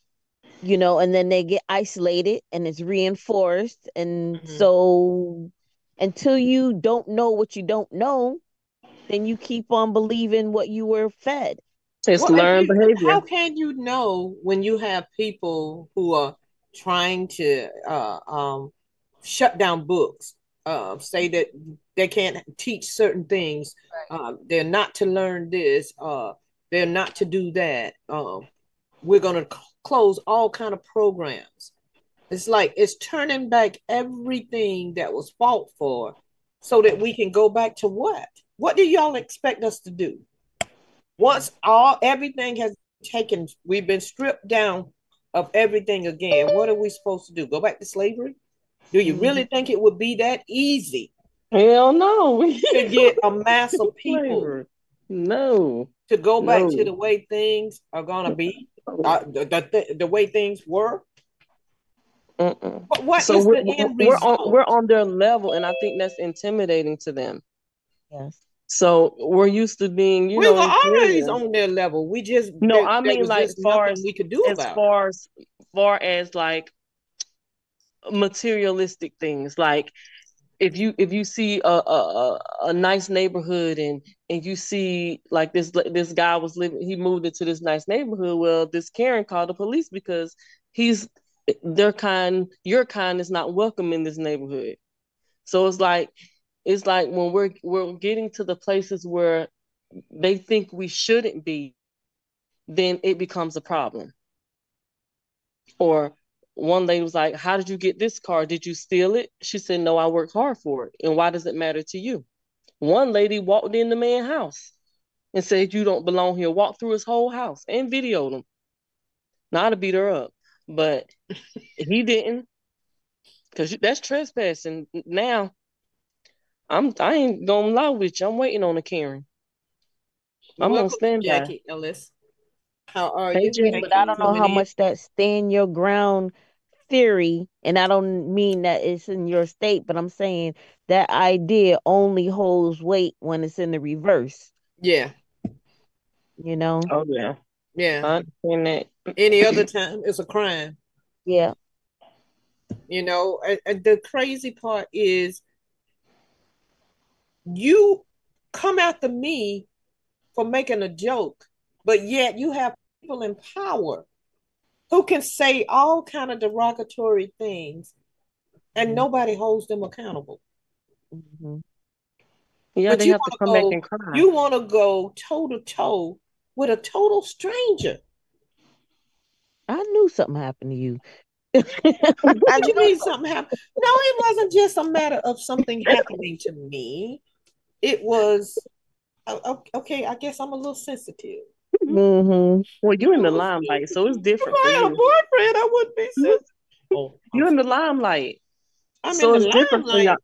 you know and then they get isolated and it's reinforced. And mm-hmm. so until you don't know what you don't know then you keep on believing what you were fed. It's well, learned you, behavior. how can you know when you have people who are trying to uh, um, shut down books uh, say that they can't teach certain things. Right. Uh, they're not to learn this. Uh, they're not to do that. Um, we're going to close all kind of programs. It's like it's turning back everything that was fought for, so that we can go back to what? What do y'all expect us to do? Once all everything has taken, we've been stripped down of everything again. What are we supposed to do? Go back to slavery? Do you really mm-hmm. think it would be that easy? Hell no. to get a mass of people. No. To go back no. to the way things are gonna be, uh, the, the, the way things were. Mm-mm. But what so we're, we're on we're on their level, and I think that's intimidating to them. Yes. So we're used to being, you we know, were always on their level. We just no, there, I mean like as far as we could do as about. far as far as like materialistic things like if you if you see a, a a nice neighborhood and and you see like this this guy was living he moved into this nice neighborhood well this Karen called the police because he's their kind your kind is not welcome in this neighborhood. So it's like it's like when we're we're getting to the places where they think we shouldn't be then it becomes a problem. Or one lady was like, How did you get this car? Did you steal it? She said, No, I worked hard for it. And why does it matter to you? One lady walked in the man's house and said, You don't belong here. Walked through his whole house and videoed him. Not to beat her up, but he didn't. Cause that's trespassing. Now, I'm I ain't gonna lie with you. I'm waiting on a Karen. I'm Welcome, gonna stand Jackie Ellis. How are you? but I don't know how much that stand your ground theory, and I don't mean that it's in your state, but I'm saying that idea only holds weight when it's in the reverse. Yeah. You know? Oh yeah. Yeah. I understand that. Any other time, it's a crime. Yeah. You know, and, and the crazy part is you come after me for making a joke, but yet you have people in power who can say all kind of derogatory things and Mhm. nobody holds them accountable. hmm Yeah, But they have to come back go- and cry. You want to go toe to toe with a total stranger. I knew something happened to you. Do you mean something happened? No, it wasn't just a matter of something happening to me. It was okay. I guess I'm a little sensitive. Hmm Well, you're in the limelight, so it's different. If different I had a you. boyfriend, I wouldn't be sensitive. Oh, You're in the limelight. I'm so in the it's different for limelight. y'all.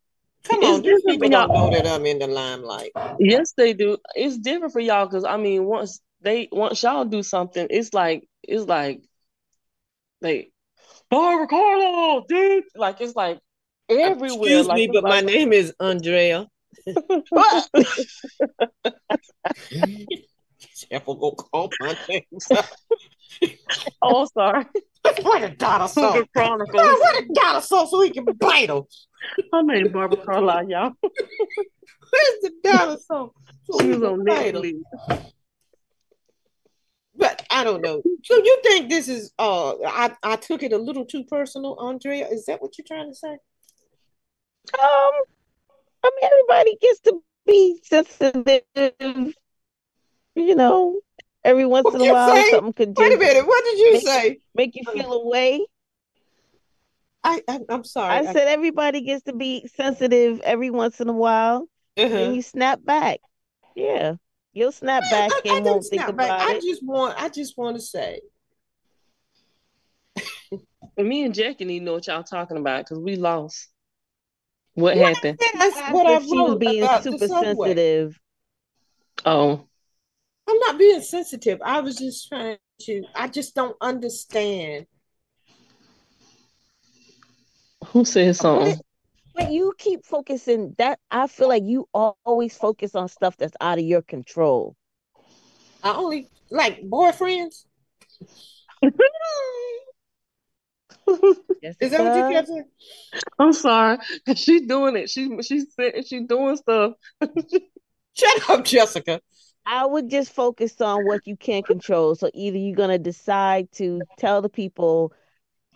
Come It's on, these different for people don't know that I'm in the limelight. Yes, they do. It's different for y'all because I mean, once they once y'all do something, it's like it's like like Barbara Carlo, dude. Like it's like everywhere. Excuse Like me, it's but my name is Andrea. Careful, go call my name. oh sorry. What a dinosaur. Cougar Chronicles. What a dinosaur so he can bite him. Her name Barbara Carlisle, y'all. Where's the dinosaur? So She was on bite. Netflix. But I don't know. So you think this is uh I, I took it a little too personal, Andrea? Is that what you're trying to say? Um, I mean, everybody gets to be sensitive, you know. Every once What in a while, say? something could Wait a just minute, what did you make- say? make you feel away. I, I I'm sorry. I said everybody gets to be sensitive every once in a while, uh-huh. and you snap back. Yeah, you'll snap I, back I, I and don't won't think snap back. about I just want I just want to say me and Jackie need to know what y'all talking about because we lost. What What happened? that's what I she was wrote being about super subway. sensitive. Oh, I'm not being sensitive. I was just trying to I just don't understand. who said But something? but you keep focusing that I feel like you always focus on stuff that's out of your control. I only like boyfriends. Is that what you Jessica, kept saying? I'm sorry. She's doing it. She she said she doing stuff. Shut up, Jessica. I would just focus on what you can control. So either you're gonna decide to tell the people,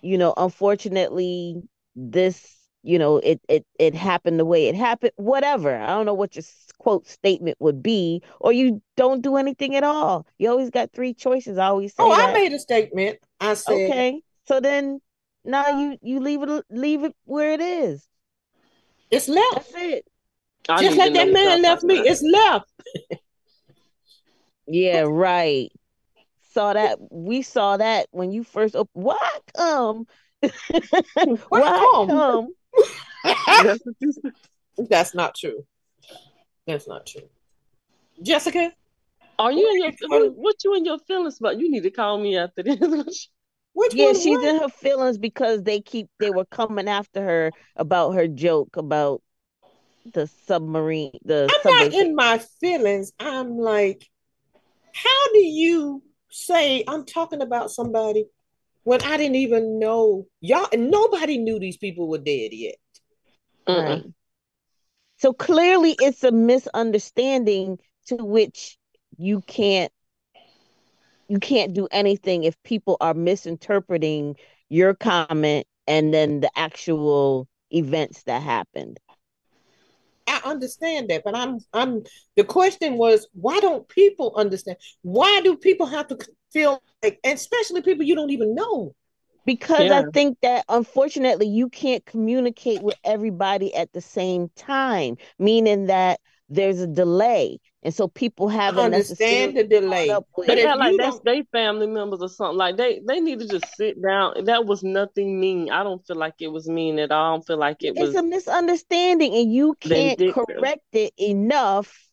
you know, unfortunately, this, you know, it it it happened the way it happened, whatever. I don't know what your quote statement would be, or you don't do anything at all. You always got three choices. I always oh, say Oh, I made a statement. I said Okay, so then now you you leave it leave it where it is. it's left. That's it. I Just need like that man left me. It's left. Yeah, right. Saw that. We saw that when you first opened. Why come? Why Why come? come? That's what you said. That's not true. That's not true. Jessica, Are you in your one? what you in your feelings about? You need to call me after this. which Yeah, one? she's what? in her feelings because they keep they were coming after her about her joke about the submarine, the I'm subway. not in my feelings. I'm like, how do you say I'm talking about somebody when I didn't even know y'all and nobody knew these people were dead yet? Mm-mm. Right. So clearly it's a misunderstanding to which you can't you can't do anything if people are misinterpreting your comment and then the actual events that happened. I understand that, but I'm I'm the question was why don't people understand? Why do people have to feel like especially people you don't even know? Because I think that unfortunately you can't communicate with everybody at the same time, meaning that there's a delay. And so people haven't understand the delay. caught But They if act like that's don't they family members or something. Like they they need to just sit down. That was nothing mean. I don't feel like it was mean at all. I don't feel like it it's was a misunderstanding and you can't vindictive. correct it enough.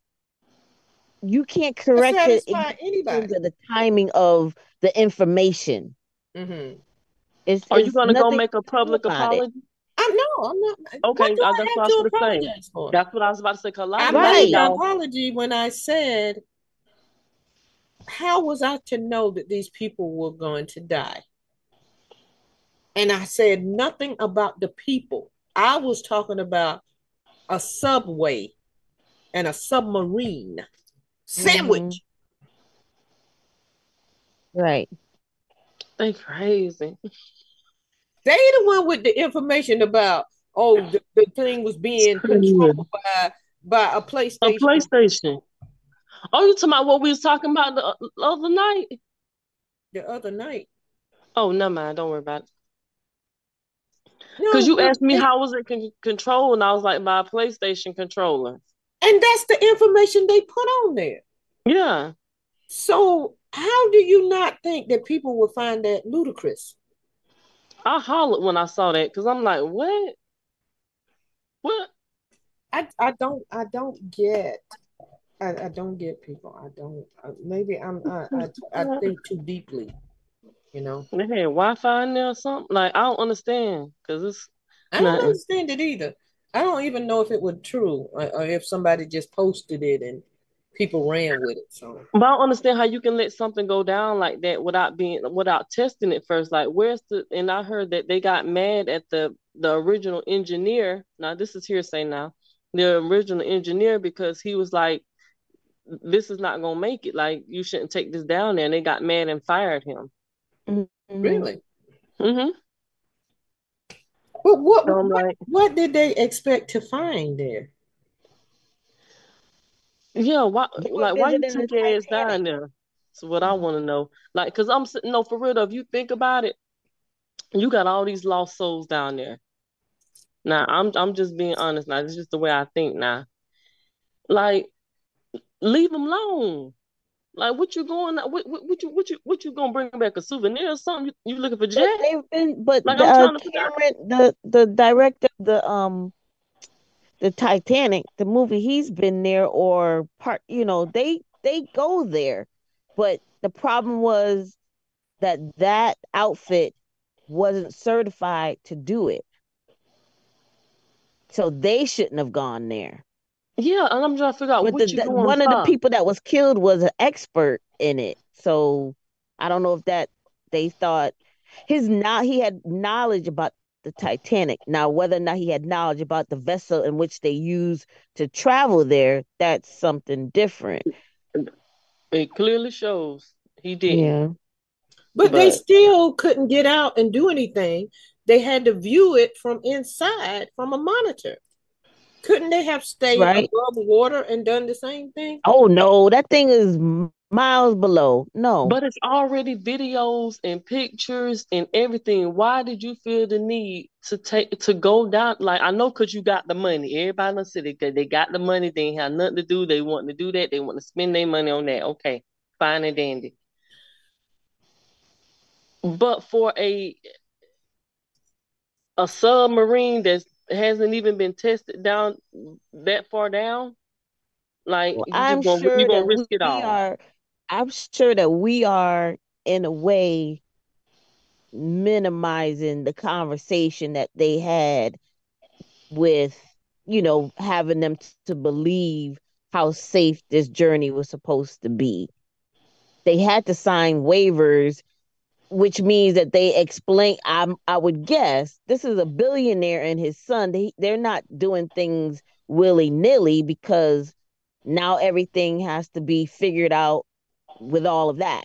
You can't correct it in terms anybody. of the timing of the information. Mhm. It's, Are you gonna go make a public apology? it. Apology? I know I'm not. Okay, what do I- I, that's have what I was gonna say. apologize for? That's what I was about to say. 'cause a lot I Right. made an apology when I said, "How was I to know that these people were going to die?" And I said nothing about the people. I was talking about a subway and a submarine sandwich. Mm-hmm. Right. They crazy. They the one with the information about oh the, the thing was being controlled by by a PlayStation. A PlayStation. Oh, you talking about what we was talking about the, the other night? the other night. Oh, never mind. Don't worry about it. No, Because you asked me how was it con- controlled, and I was like, by a PlayStation controller. and that's the information they put on there. Yeah. So how do you not think that people will find that ludicrous? I hollered when I saw that because I'm like, what? What? I I don't I don't get I, I don't get people. I don't uh, maybe I'm I, I I think too deeply, you know. They had Wi-Fi in there or something? Like, I don't understand because it's I don't understand it either. I don't even know if it was true or, or if somebody just posted it and people ran with it. So But I don't understand how you can let something go down like that without being without testing it first. Like, where's the? And I heard that they got mad at the the original engineer. Now this is hearsay. Now the original engineer because he was like, "This is not gonna make it. Like, you shouldn't take this down there." And they got mad and fired him. Mhm. really, hmm but what So what, like, what did they expect to find there? Yeah, why? Like, why you took your ass down there? That's what I want to know. Like, cause I'm sitting. No, for real. though, If you think about it, you got all these lost souls down there. Now, I'm I'm just being honest. Now, this is just the way I think. Now, like, leave them alone. Like, what you going? What what, what you what you what you gonna bring back a souvenir or something? You, you looking for But they've been, but Like, the, I'm uh, to. Cameron, the the director the um the Titanic, the movie, he's been there or part, you know, they they go there, but the problem was that that outfit wasn't certified to do it, so they shouldn't have gone there. Yeah, and I'm trying to figure out But what the, the one of the people that was killed was an expert in it, so I don't know if that they thought his not he had knowledge about the Titanic. Now, whether or not he had knowledge about the vessel in which they used to travel there, that's something different. It clearly shows he didn't. Yeah. But they still couldn't get out and do anything. They had to view it from inside from a monitor. Couldn't they have stayed Right. above water and done the same thing? Oh no, that thing is miles below. No. but it's already videos and pictures and everything. Why did you feel the need to take to go down? Like I know because you got the money. Everybody in the city they got the money. They ain't have nothing to do. They want to do that. They want to spend their money on that. Okay, fine and dandy. But for a a submarine that hasn't even been tested down that far down, like Well, I'm gonna sure that risk we it all. are I'm sure that we are in a way minimizing the conversation that they had with, you know, having them t- to believe how safe this journey was supposed to be. They had to sign waivers, which means that they explain. I I would guess this is a billionaire and his son. They they're not doing things willy nilly because now everything has to be figured out with all of that.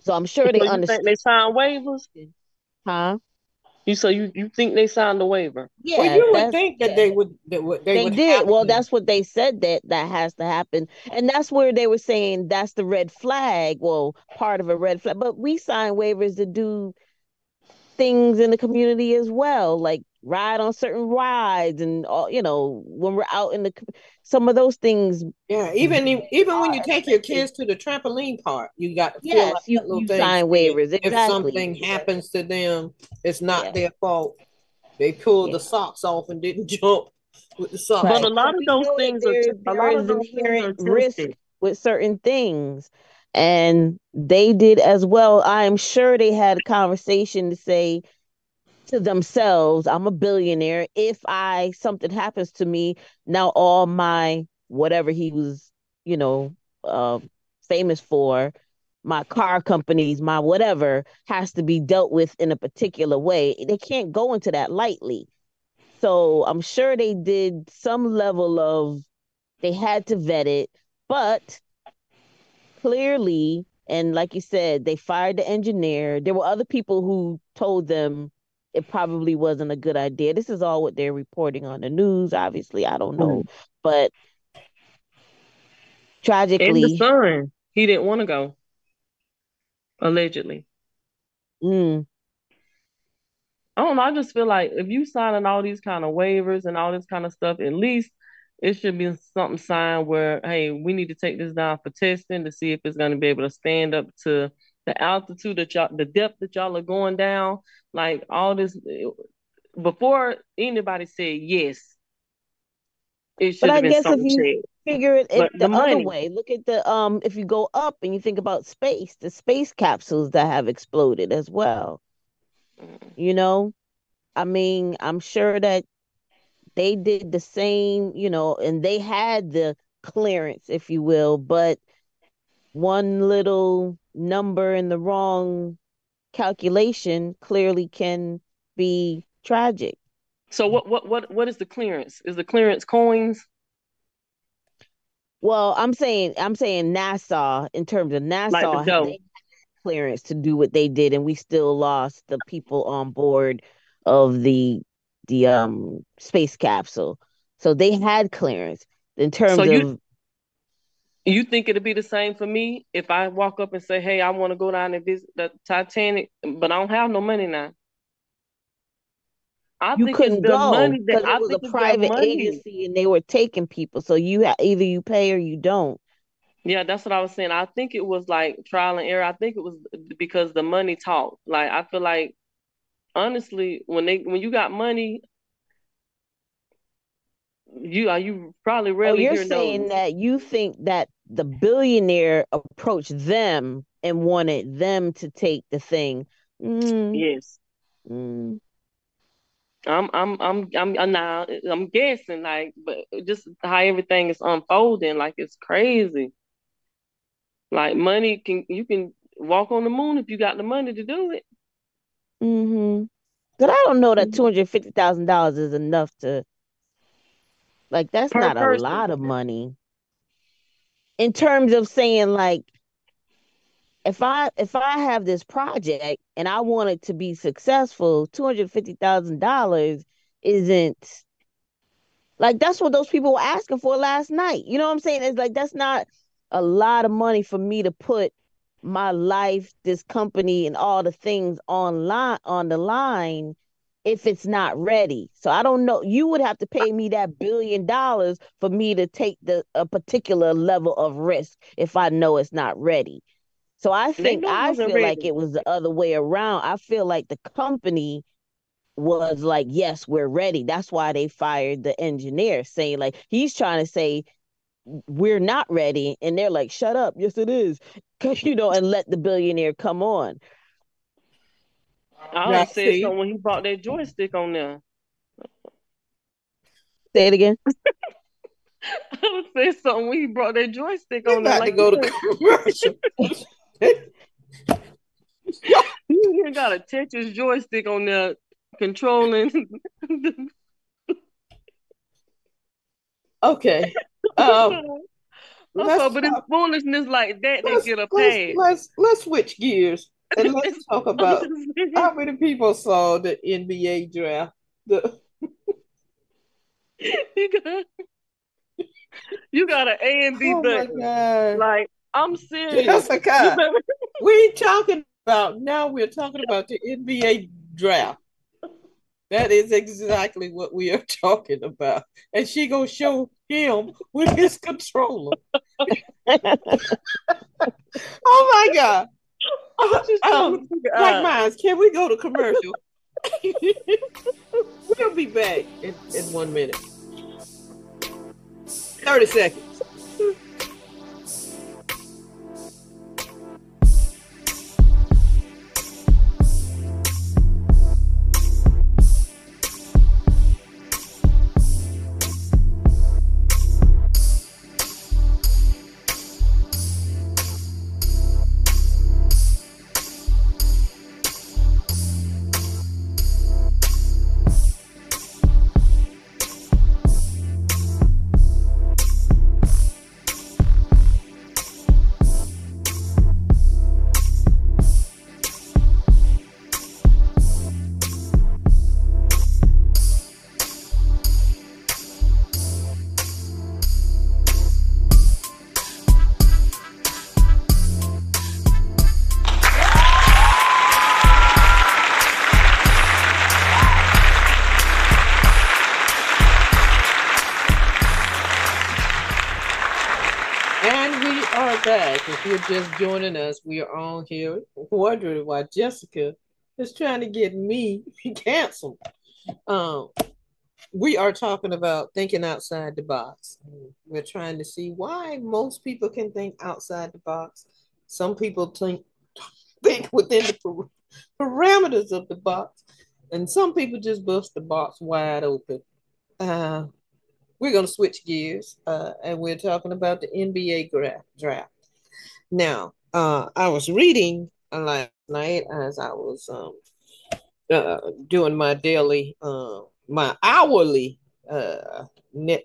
So I'm sure they So understand, they signed waivers? huh? You so you you think they signed the waiver? Yeah, Well, you would think that yeah. they would that would they They would did. have Well, that's what they said that that has to happen. And that's where they were saying that's the red flag. Well, part of a red flag. But we sign waivers to do things in the community as well, like ride on certain rides and all, you know, when we're out in the some of those things. Yeah, even even when you take your kids to the trampoline park, you got to fill Yes, out you you sign saying waivers. if Exactly. something happens to them, it's not Yeah. their fault. They pulled Yeah. the socks off and didn't jump with the socks. But a lot So of those things are there t- a there lot of those things are inherent risk with certain things. And they did as well. I am sure they had a conversation to say to themselves, I'm a billionaire. If I something happens to me, now all my whatever he was, you know, uh, famous for, my car companies, my whatever, has to be dealt with in a particular way. They can't go into that lightly. So I'm sure they did some level of they had to vet it, but clearly, and like you said, they fired the engineer. There were other people who told them it probably wasn't a good idea. This is all what they're reporting on the news. Obviously, I don't know, mm. but tragically, and the son, he didn't want to go. Allegedly. Mm. I don't know. I just feel like if you signing all these kind of waivers and all this kind of stuff, at least it should be something signed where, hey, we need to take this down for testing to see if it's going to be able to stand up to the altitude that y'all, the depth that y'all are going down. Like all this, before anybody said yes, it should have been guess something if you figure it, the, the other way, look at the um. If you go up and you think about space, the space capsules that have exploded as well. Mm. You know, I mean, I'm sure that they did the same, you know, and they had the clearance, if you will, but one little number in the wrong calculation clearly can be tragic. So what what what what is the clearance? Is the clearance coins? Well, I'm saying I'm saying NASA in terms of NASA like clearance to do what they did, and we still lost the people on board of the the um space capsule. So they had clearance in terms so you, of you think it'd be the same for me if I walk up and say, Hey, I want to go down and visit the Titanic, but I don't have no money now. I you couldn't go because it was a private agency and they were taking people. So you ha- either you pay or you don't. Yeah, that's what I was saying. I think it was like trial and error. I think it was because the money talked. Like I feel like honestly, when they when you got money, you are you probably oh, rarely. Oh, you're saying those. that you think that the billionaire approached them and wanted them to take the thing. Mm. Yes. Mm. I'm I'm I'm I'm I'm now I'm guessing like, but just how everything is unfolding, like it's crazy. Like money can you can walk on the moon if you got the money to do it. Mm-hmm. But I don't know that mm-hmm. two hundred fifty thousand dollars is enough to like that's per not person. a lot of money. In terms of saying like if I if I have this project and I want it to be successful, two hundred fifty thousand dollars isn't like that's what those people were asking for last night. You know what I'm saying? It's like that's not a lot of money for me to put my life, this company, and all the things online on the line if it's not ready. So I don't know. You would have to pay me that billion dollars for me to take the a particular level of risk if I know it's not ready. So I think I feel ready. like it was the other way around. I feel like the company was like, yes, we're ready. That's why they fired the engineer, saying like he's trying to say we're not ready, and they're like, shut up, yes it is, because you know, and let the billionaire come on. I yeah, said so when he brought that joystick on there. Say it again. I would say something when he brought that joystick on there. Like to go to commercial. you got a Tetris joystick on there controlling. okay. Um, also, but it's foolishness like that they get a pay. Let's, let's let's switch gears and let's talk about how many people saw the NBA draft. The you got you got an A and B oh button. Like I'm serious. Jessica, we ain't talking about now. We're talking about the NBA draft. That is exactly what we are talking about. And she gonna show him with his controller. oh my god. um, like mine, can we go to commercial? we'll be back in, in one minute. 30 seconds. Just joining us, we are on here wondering why Jessica is trying to get me canceled. Um, we are talking about thinking outside the box. We're trying to see why most people can think outside the box. Some people think think within the parameters of the box, and some people just bust the box wide open. Uh, we're going to switch gears, uh, and we're talking about the NBA draft. Now, uh, I was reading last night as I was um, uh, doing my daily, uh, my hourly uh,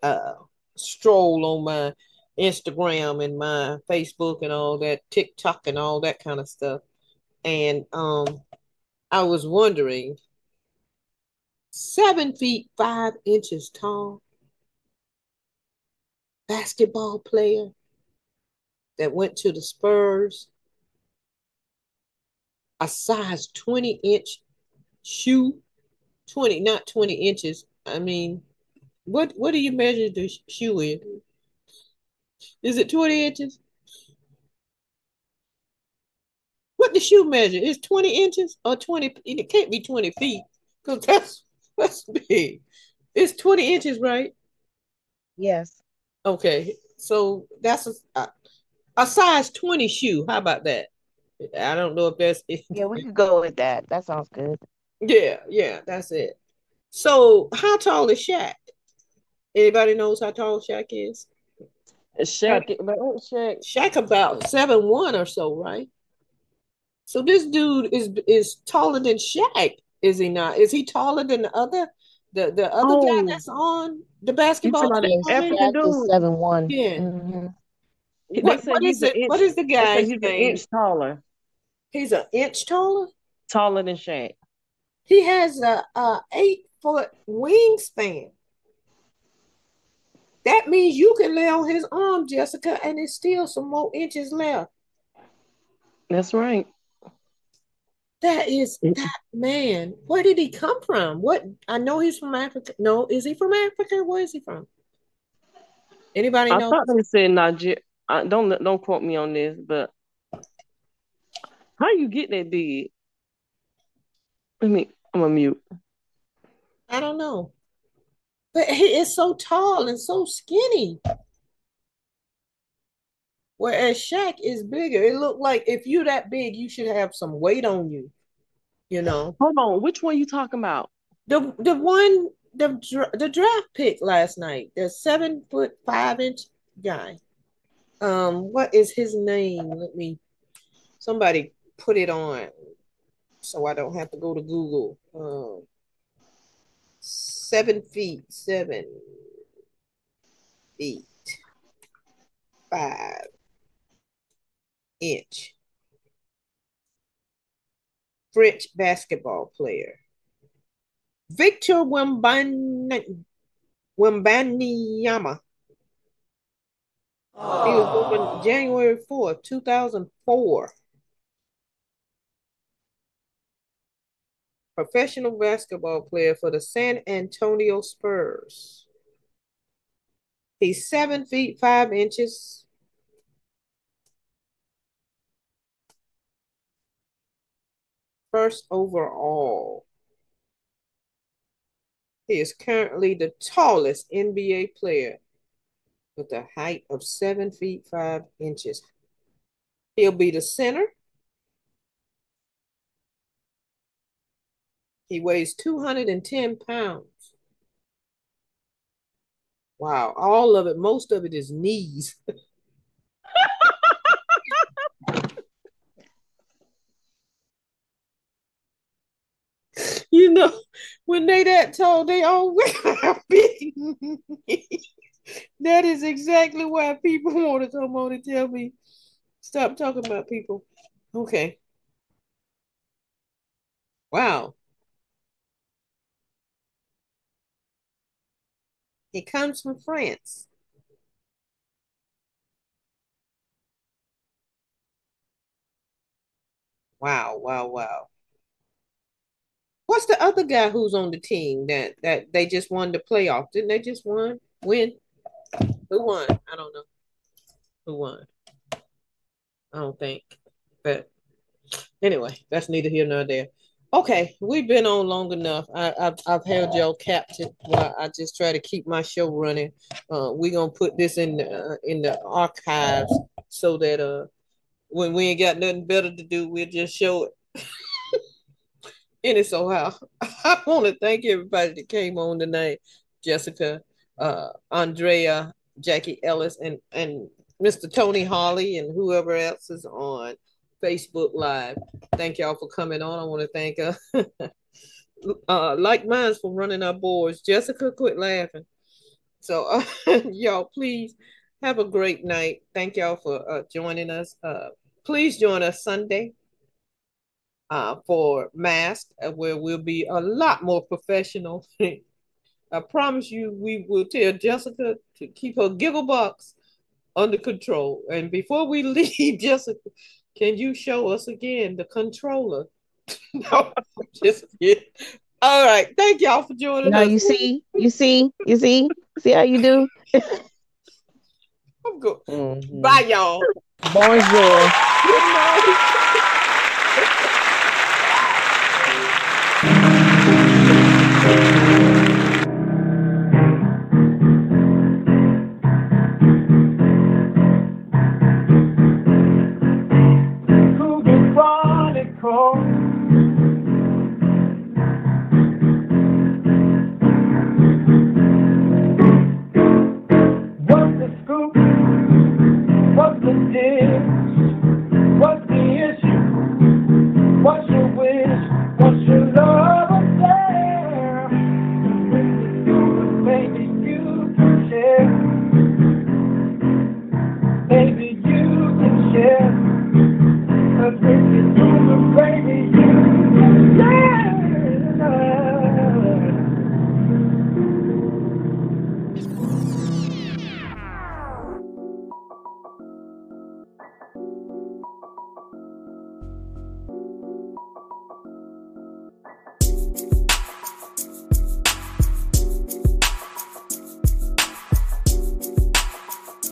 uh, stroll on my Instagram and my Facebook and all that, TikTok and all that kind of stuff. And um, I was wondering, seven feet five inches tall, basketball player that went to the Spurs, a size 20 inch shoe, 20, not 20 inches. I mean, what what do you measure the shoe in? Is it 20 inches? What the shoe measure? Is 20 inches or 20? It can't be 20 feet because that's that's big. It's 20 inches, right? Yes. Okay, so that's a, uh, a size 20 shoe. How about that? I don't know if that's yeah, we could go with that. That sounds good. Yeah, yeah, that's it. So how tall is Shaq? Anybody knows how tall Shaq is? Shaq, Shaq, Shaq about seven one or so, right? So this dude is is taller than Shaq, is he not? Is he taller than the other the the other oh. guy that's on the basketball team? African dude, seven one. Yeah. Mm-hmm. What, what is it? Inch, what is the guy? He's an inch taller. He's an inch taller. Taller than Shaq. He has a, a eight foot wingspan. That means you can lay on his arm, Jessica, and it's still some more inches left. That's right. That is that man. Where did he come from? What I know he's from Africa. No, is he from Africa? Where is he from? Anybody know? I thought they said Nigeria. Don't don't quote me on this, but how you get that big? Let me. I'm a mute. I don't know, but he is so tall and so skinny. Whereas Shaq is bigger. It looked like if you're that big, you should have some weight on you. You know. Hold on. Which one you talking about? The the one the the draft pick last night. The seven foot five inch guy. Um, what is his name? Let me. Somebody put it on, so I don't have to go to Google. Um, seven feet, seven feet, five inch. French basketball player. Victor Wembanyama. Wembanyama. He was born January 4th, 2004. Professional basketball player for the San Antonio Spurs. He's seven feet five inches, first overall. He is currently the tallest NBA player with a height of seven feet five inches. He'll be the center. He weighs 210 pounds. Wow, all of it, most of it is knees. you know, when they that tall, they all wear big. That is exactly why people want to come on and tell me, stop talking about people. Okay. Wow. He comes from France. Wow, wow, wow. What's the other guy who's on the team that that they just won the playoff? Didn't they just won? Win? Who won? I don't know. Who won? I don't think. But anyway, that's neither here nor there. Okay, we've been on long enough. I, have I've held y'all captive while I just try to keep my show running. Uh, we're gonna put this in the uh, in the archives so that uh when we ain't got nothing better to do, we'll just show it. Any so how I want to thank everybody that came on tonight. Jessica, uh, Andrea, Jackie Ellis, and and Mr. Tony Harley, and whoever else is on Facebook Live. Thank y'all for coming on. I want to thank uh, uh like minds for running our boards. Jessica, quit laughing. So uh, y'all, please have a great night. Thank y'all for uh, joining us. Uh, please join us Sunday uh, for mask, uh, where we'll be a lot more professional. I promise you, we will tell Jessica to keep her giggle box under control. And before we leave, Jessica, can you show us again the controller? no, just kidding. All right. Thank y'all for joining now us. you see, you see, you see, see how you do. I'm good. Mm-hmm. Bye, y'all. Bonjour. Baby, you